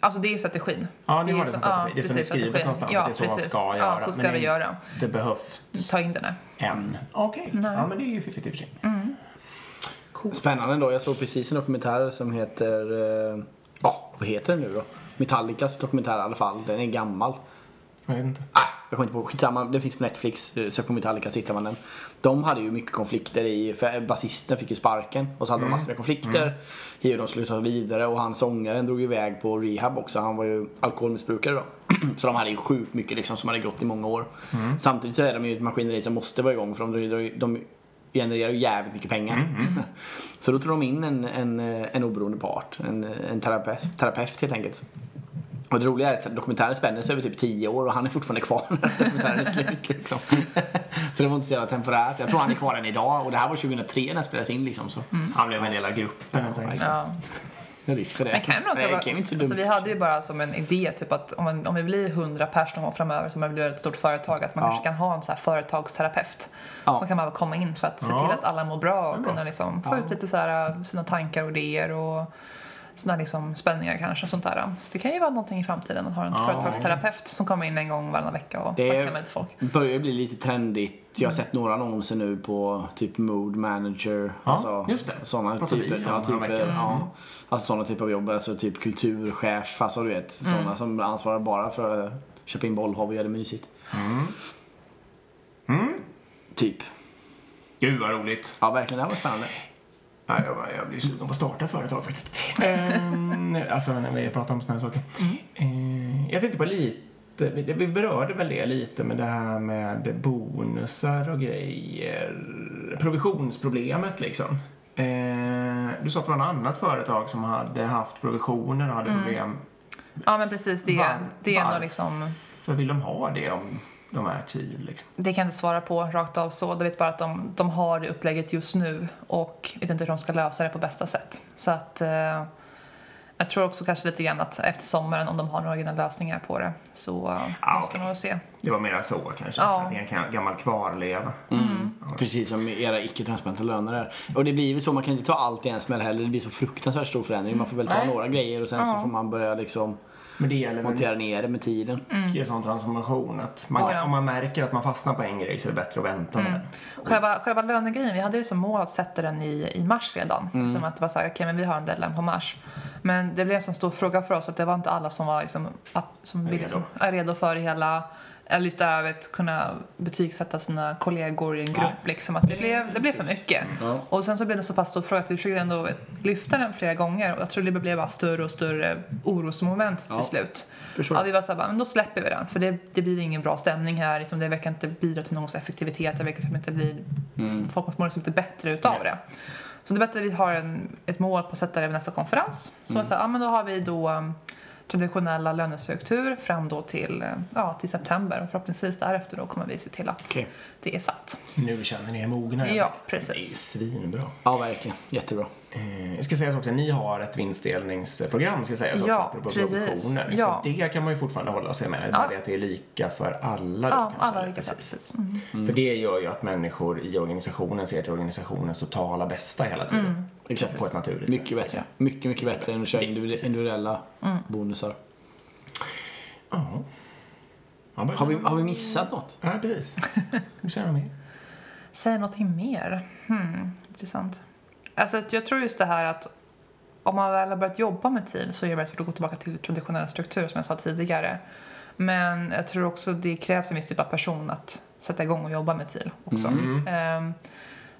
Alltså det är strategi. Ja, ni är har det som strategi. Det är som ni skrivit strategin. någonstans, Ja, att det är så man precis. ska Ja, göra. så ska Men vi ni- göra. Det behövs Ta in den. en. Okej. Ja, men det är ju fiffigt i och för sig. Spännande då. Jag såg precis en dokumentär som heter... eh, Ja, vad heter den nu då? Metallicas dokumentär i alla fall. Den är gammal. Jag vet inte. Ah, jag kommer inte på. Skitsamma. Den finns på Netflix. Eh, Sök på Metallica så hittar man den. De hade ju mycket konflikter i... För basisten fick ju sparken. Och så hade de massor med konflikter. Hur de skulle ta vidare. Och han sångaren drog iväg på rehab också. Han var ju alkoholmissbrukare då. så de hade ju sjukt mycket liksom som hade gått i många år. Samtidigt så är de ju ett maskineri som måste vara igång. För de, de, de genererar ju jävligt mycket pengar. så då tog de in en, en, eh, en oberoende part. En, en terapeut, terapeut helt enkelt. Och det roliga är att dokumentären spänner sig över typ 10 år och han är fortfarande kvar när dokumentären är slut liksom. Så det var inte så jävla temporärt. Jag tror han är kvar än idag och det här var 2003 när det spelades in liksom så. Han blev en del av gruppen. Ja. Det är risk för det. Men kan det nog Nej, vara, det kan ju inte så alltså, vi hade ju bara som en idé typ att om, man, om vi blir 100 personer någon gång framöver som blir ett stort företag att man Ja. kanske kan ha en så här företagsterapeut Ja. som kan man komma in för att se Ja. till att alla mår bra och kunna liksom få ut lite så här, sina tankar och idéer och såna liksom spänningar kanske och sånt där. Så det kan ju vara någonting i framtiden att ha en Ja. företagsterapeut som kommer in en gång varannan vecka och Det snackar med lite folk. börjar bli lite trendigt. Jag har sett några annonser nu på typ mood manager. Ja, alltså, just det. Sådana typer, ja, typer, häromveckan. ja, alltså sådana typer av jobb. Alltså typ kulturchef. Alltså du vet, sådana som ansvarar bara för att köpa in bollhav och göra det mysigt. Typ. Gud vad roligt. Ja, verkligen. Det här var spännande. Ja, jag, jag blir sugen på att starta företag faktiskt. Ehm, alltså när vi pratar om såna här saker. Ehm, jag tänkte på lite, vi vi berörde väl det lite med det här med bonusar och grejer. Provisionsproblemet liksom. Ehm, du sa att det var något annat företag som hade haft provisioner och hade problem. Ja men precis, det, Var- det är ändå varför liksom vill de ha det om de är TIL liksom? Det kan jag inte svara på rakt av så. Jag vet bara att de, de har det upplägget just nu och vet inte hur de ska lösa det på bästa sätt. Så att eh, jag tror också kanske lite grann att efter sommaren om de har några egna lösningar på det så Ja, de ska okej. nog se. Det var mera så kanske. Ja. Att det är en gammal kvarleva. Precis som era icke-transparenta löner är. Och det blir väl så, man kan inte ta allt i en smäll heller. Det blir så fruktansvärt stor förändring. Man får väl ta Nej. några grejer och sen så får man börja liksom Men det gäller montera ner det med tiden. mycket sån transformation. Att man, Ja, ja. Om man märker att man fastnar på en grej så är det bättre att vänta med den. Själva, själva lönegrejen, vi hade ju som mål att sätta den i, i mars redan. Mm. Som att det var så här, okej men vi har en deadline på mars. Men det blev en så stor fråga för oss att det var inte alla som var liksom, som ville, Redo. som, är redo för det hela. Eller just det här att kunna betygsätta sina kollegor i en grupp. Liksom, att det, blev, det blev för mycket. Ja. Och sen så blev det så pass stor fråga att vi försökte ändå lyfta den flera gånger. Och jag tror det blev bara större och större orosmoment till Ja. slut. Förstår. Ja, vi var så här, bara, men då släpper vi den. För det, det blir ingen bra stämning här. Liksom, det verkar inte bidra till någons effektivitet. Det verkar som inte blir... Folk mår liksom inte bättre utav det. Så det är bättre att vi har en, ett mål på att sätta det vid nästa konferens. Så jag sa, ja men då har vi då um, traditionella lönestruktur fram då till, eh, ja, till september. Och förhoppningsvis därefter då kommer vi se till att Okej. det är satt. Nu känner ni er mogna. Ja, Det är ju precis. svinbra. Ja, verkligen. Jättebra. Eh, jag ska säga också att ni har ett vinstdelningsprogram, ska sägas också, Ja, apropå provisioner. Ja. Så det kan man ju fortfarande hålla sig med. Ja. Det att det är lika för alla. då, Ja, kanske. alla lika Precis. precis. Mm. För det gör ju att människor i organisationen ser till organisationens totala bästa hela tiden. Mm. Exakt. På ett naturligt Mycket sätt. bättre. Mycket, mycket bättre än att köra individuella Mm. bonusar. Ja. Har vi, har vi missat något? Ja, precis. Du säger något mer? Säga någonting mer? Hmm, intressant. Alltså, jag tror just det här att om man väl har börjat jobba med TIL så är det väldigt svårt att gå tillbaka till traditionell struktur som jag sa tidigare. Men jag tror också det krävs en viss typ av person att sätta igång och jobba med TIL också. Ehm,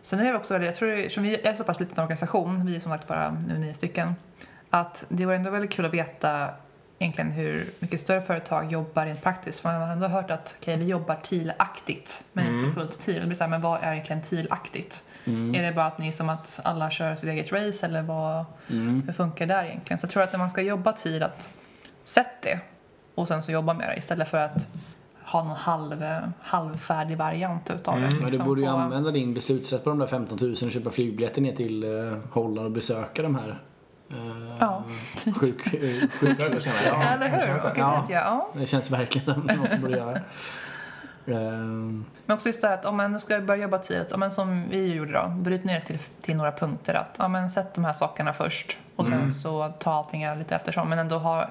sen är det också, jag tror, eftersom vi är så pass liten organisation, vi är som sagt bara nu nio stycken, att det var ändå väldigt kul att veta egentligen hur mycket större företag jobbar rent praktiskt. För man har ändå hört att okay, vi jobbar TIL-aktigt men inte fullt TIL. Det blir så här, men vad är egentligen TIL-aktigt? Är det bara att ni som att alla kör sitt eget race eller vad, hur funkar det där egentligen? Så jag tror att när man ska jobba TIL att sätt det och sen så jobba med det istället för att ha någon halv, halvfärdig variant utav det. Men du liksom, borde ju använda din beslutsrätt på de där 15 000 och köpa flygbiljetter ner till eh, Holland och besöka de här eh, Ja. sjuk, eh, sjuksköterskorna. Ja, Eller hur? känns så. Och Ja. ja. det känns verkligen som något du borde göra. Ehm, Men också just det här att om man ska börja jobba tidigt, om man som vi gjorde då, bryt ner till, till några punkter. Att ja, men sätt de här sakerna först och sen så ta allting lite eftersom. Men ändå ha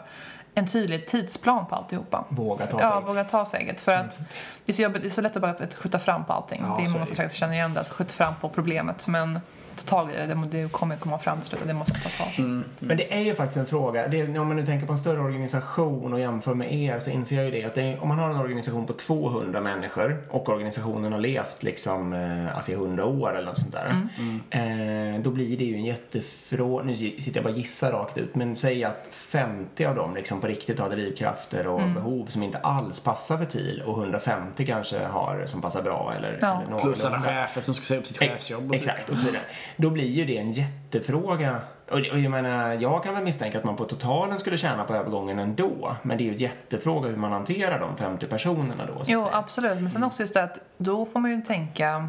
en tydlig tidsplan på alltihopa. Våga ta Ja, steget. våga ta steget. För att det är så, jobbigt, det är så lätt att bara skjuta fram på allting. Ja, det är många som säkert känner igen det, att skjuta fram på problemet. Men ta tag i det, det, kommer komma fram till slut och det måste tas. Mm. Men det är ju faktiskt en fråga. Det är, om man nu tänker på en större organisation och jämför med er så inser jag ju det att det är, om man har en organisation på 200 människor och organisationen har levt liksom eh, alltså i 100 år eller något sånt där. Eh, då blir det ju en jättefråga. Nu sitter jag bara och gissar rakt ut men säg att 50 av dem liksom på riktigt har drivkrafter och behov som inte alls passar för TIL och 150 kanske har som passar bra eller, Ja. eller plus alla chefer som ska säga upp sitt chefsjobb och Exakt, och så vidare. Då blir ju det en jättefråga. Och, jag menar, jag kan väl misstänka att man på totalen skulle tjäna på övergången ändå. Men det är ju en jättefråga hur man hanterar de 50 personerna då, Jo, absolut. Men sen också just det att då får man ju tänka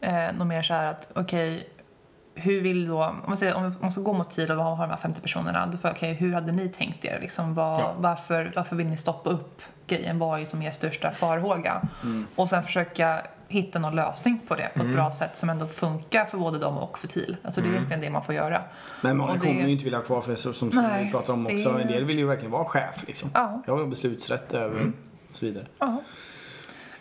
eh, något mer så här att okej, hur vill då, om man, säger, om man ska gå mot TIL och ha de här 50 personerna, då får jag, okej, hur hade ni tänkt er? Liksom, vad, Ja. varför, varför vill ni stoppa upp grejen? Vad är som er största farhåga? Och sen försöka hitta någon lösning på det på ett bra sätt som ändå funkar för både dem och för TIL. Alltså det är egentligen det man får göra. Men många det- kommer ju inte vilja ha kvar för som, som Nej, vi pratar om det- också. En del vill ju verkligen vara chef liksom. Ja. Jag har beslutsrätt över Mm. och så vidare. Ja.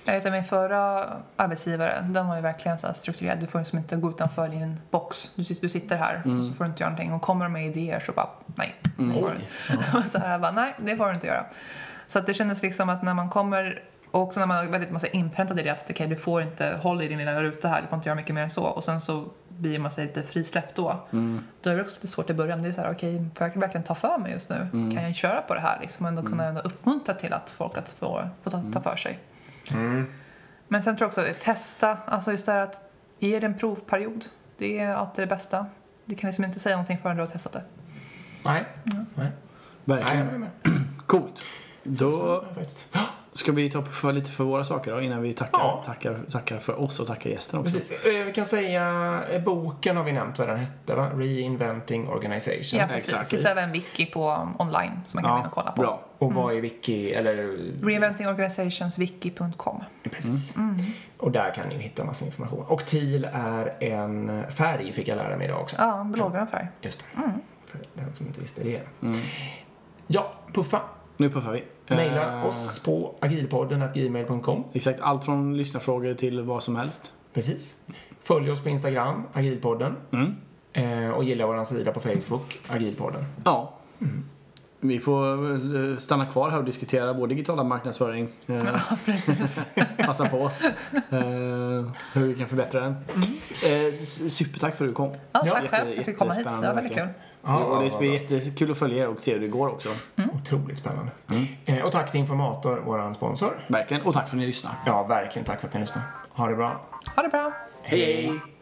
Jag vet att min förra arbetsgivare, den var ju verkligen så strukturerad. Du får liksom inte gå utanför din box. Du, du sitter här och så får du inte göra någonting. Och kommer de med idéer så bara, nej. Det får Oj. du. så här, jag bara, nej, det får du inte göra. Så att det kändes liksom att när man kommer och också när man är väldigt massa inpräntad i det att okej, du får inte hålla i din lilla ruta här, du får inte göra mycket mer än så. Och sen så blir man sig lite frisläppt då. Då är det också lite svårt i början. Det är så här, okej, får jag verkligen ta för mig just nu? Kan jag köra på det här liksom? Och ändå kunna ändå uppmuntra till att folk att få, få ta, ta för sig. Men sen tror jag också, testa, alltså just det här att ge det en provperiod. Det är alltid det bästa. Du kan liksom inte säga någonting förrän du har testat det. Nej. Nej. Nej, Verkligen. med. Coolt. Då Faktiskt. Ska vi ta upp för lite för våra saker då innan vi tackar, Ja. tackar, tackar för oss och tackar gästen också. Precis. Eh, Vi kan säga, eh, boken har vi nämnt vad den hette va? Reinventing Organization. Ja, precis. Det finns även wiki på um, online som man kan gå in och kolla på. bra. Och vad är wiki, eller Reinventingorganisationswiki.com. Precis. Och där kan ni hitta massa information. Och TIL är en färg, fick jag lära mig idag också. Ja, blågrön färg. Just det. För den som inte visste det. Ja, puffa. Nu puffar vi. Maila Eh, oss på agilpodden.gmail.com. Exakt, allt från lyssnarfrågor till vad som helst. Precis. Följ oss på Instagram, agilpodden. Mm. Eh, och gilla vår sida på Facebook, agilpodden. Ja. Vi får eh, stanna kvar här och diskutera vår digitala marknadsföring. Eh, Ja, precis. Passa på eh, hur vi kan förbättra den. S- supertack för att du kom. Ja, tack jätte- själv för att du fick komma hit. Det var väldigt kul. Ja, och det blir bra. jättekul att följa er och se hur det går också. Otroligt spännande. Eh, och tack till Informator, vår sponsor. Verkligen. Och tack för att ni lyssnar. Ja, verkligen tack för att ni lyssnade. Ha det bra. Ha det bra. hej. hej.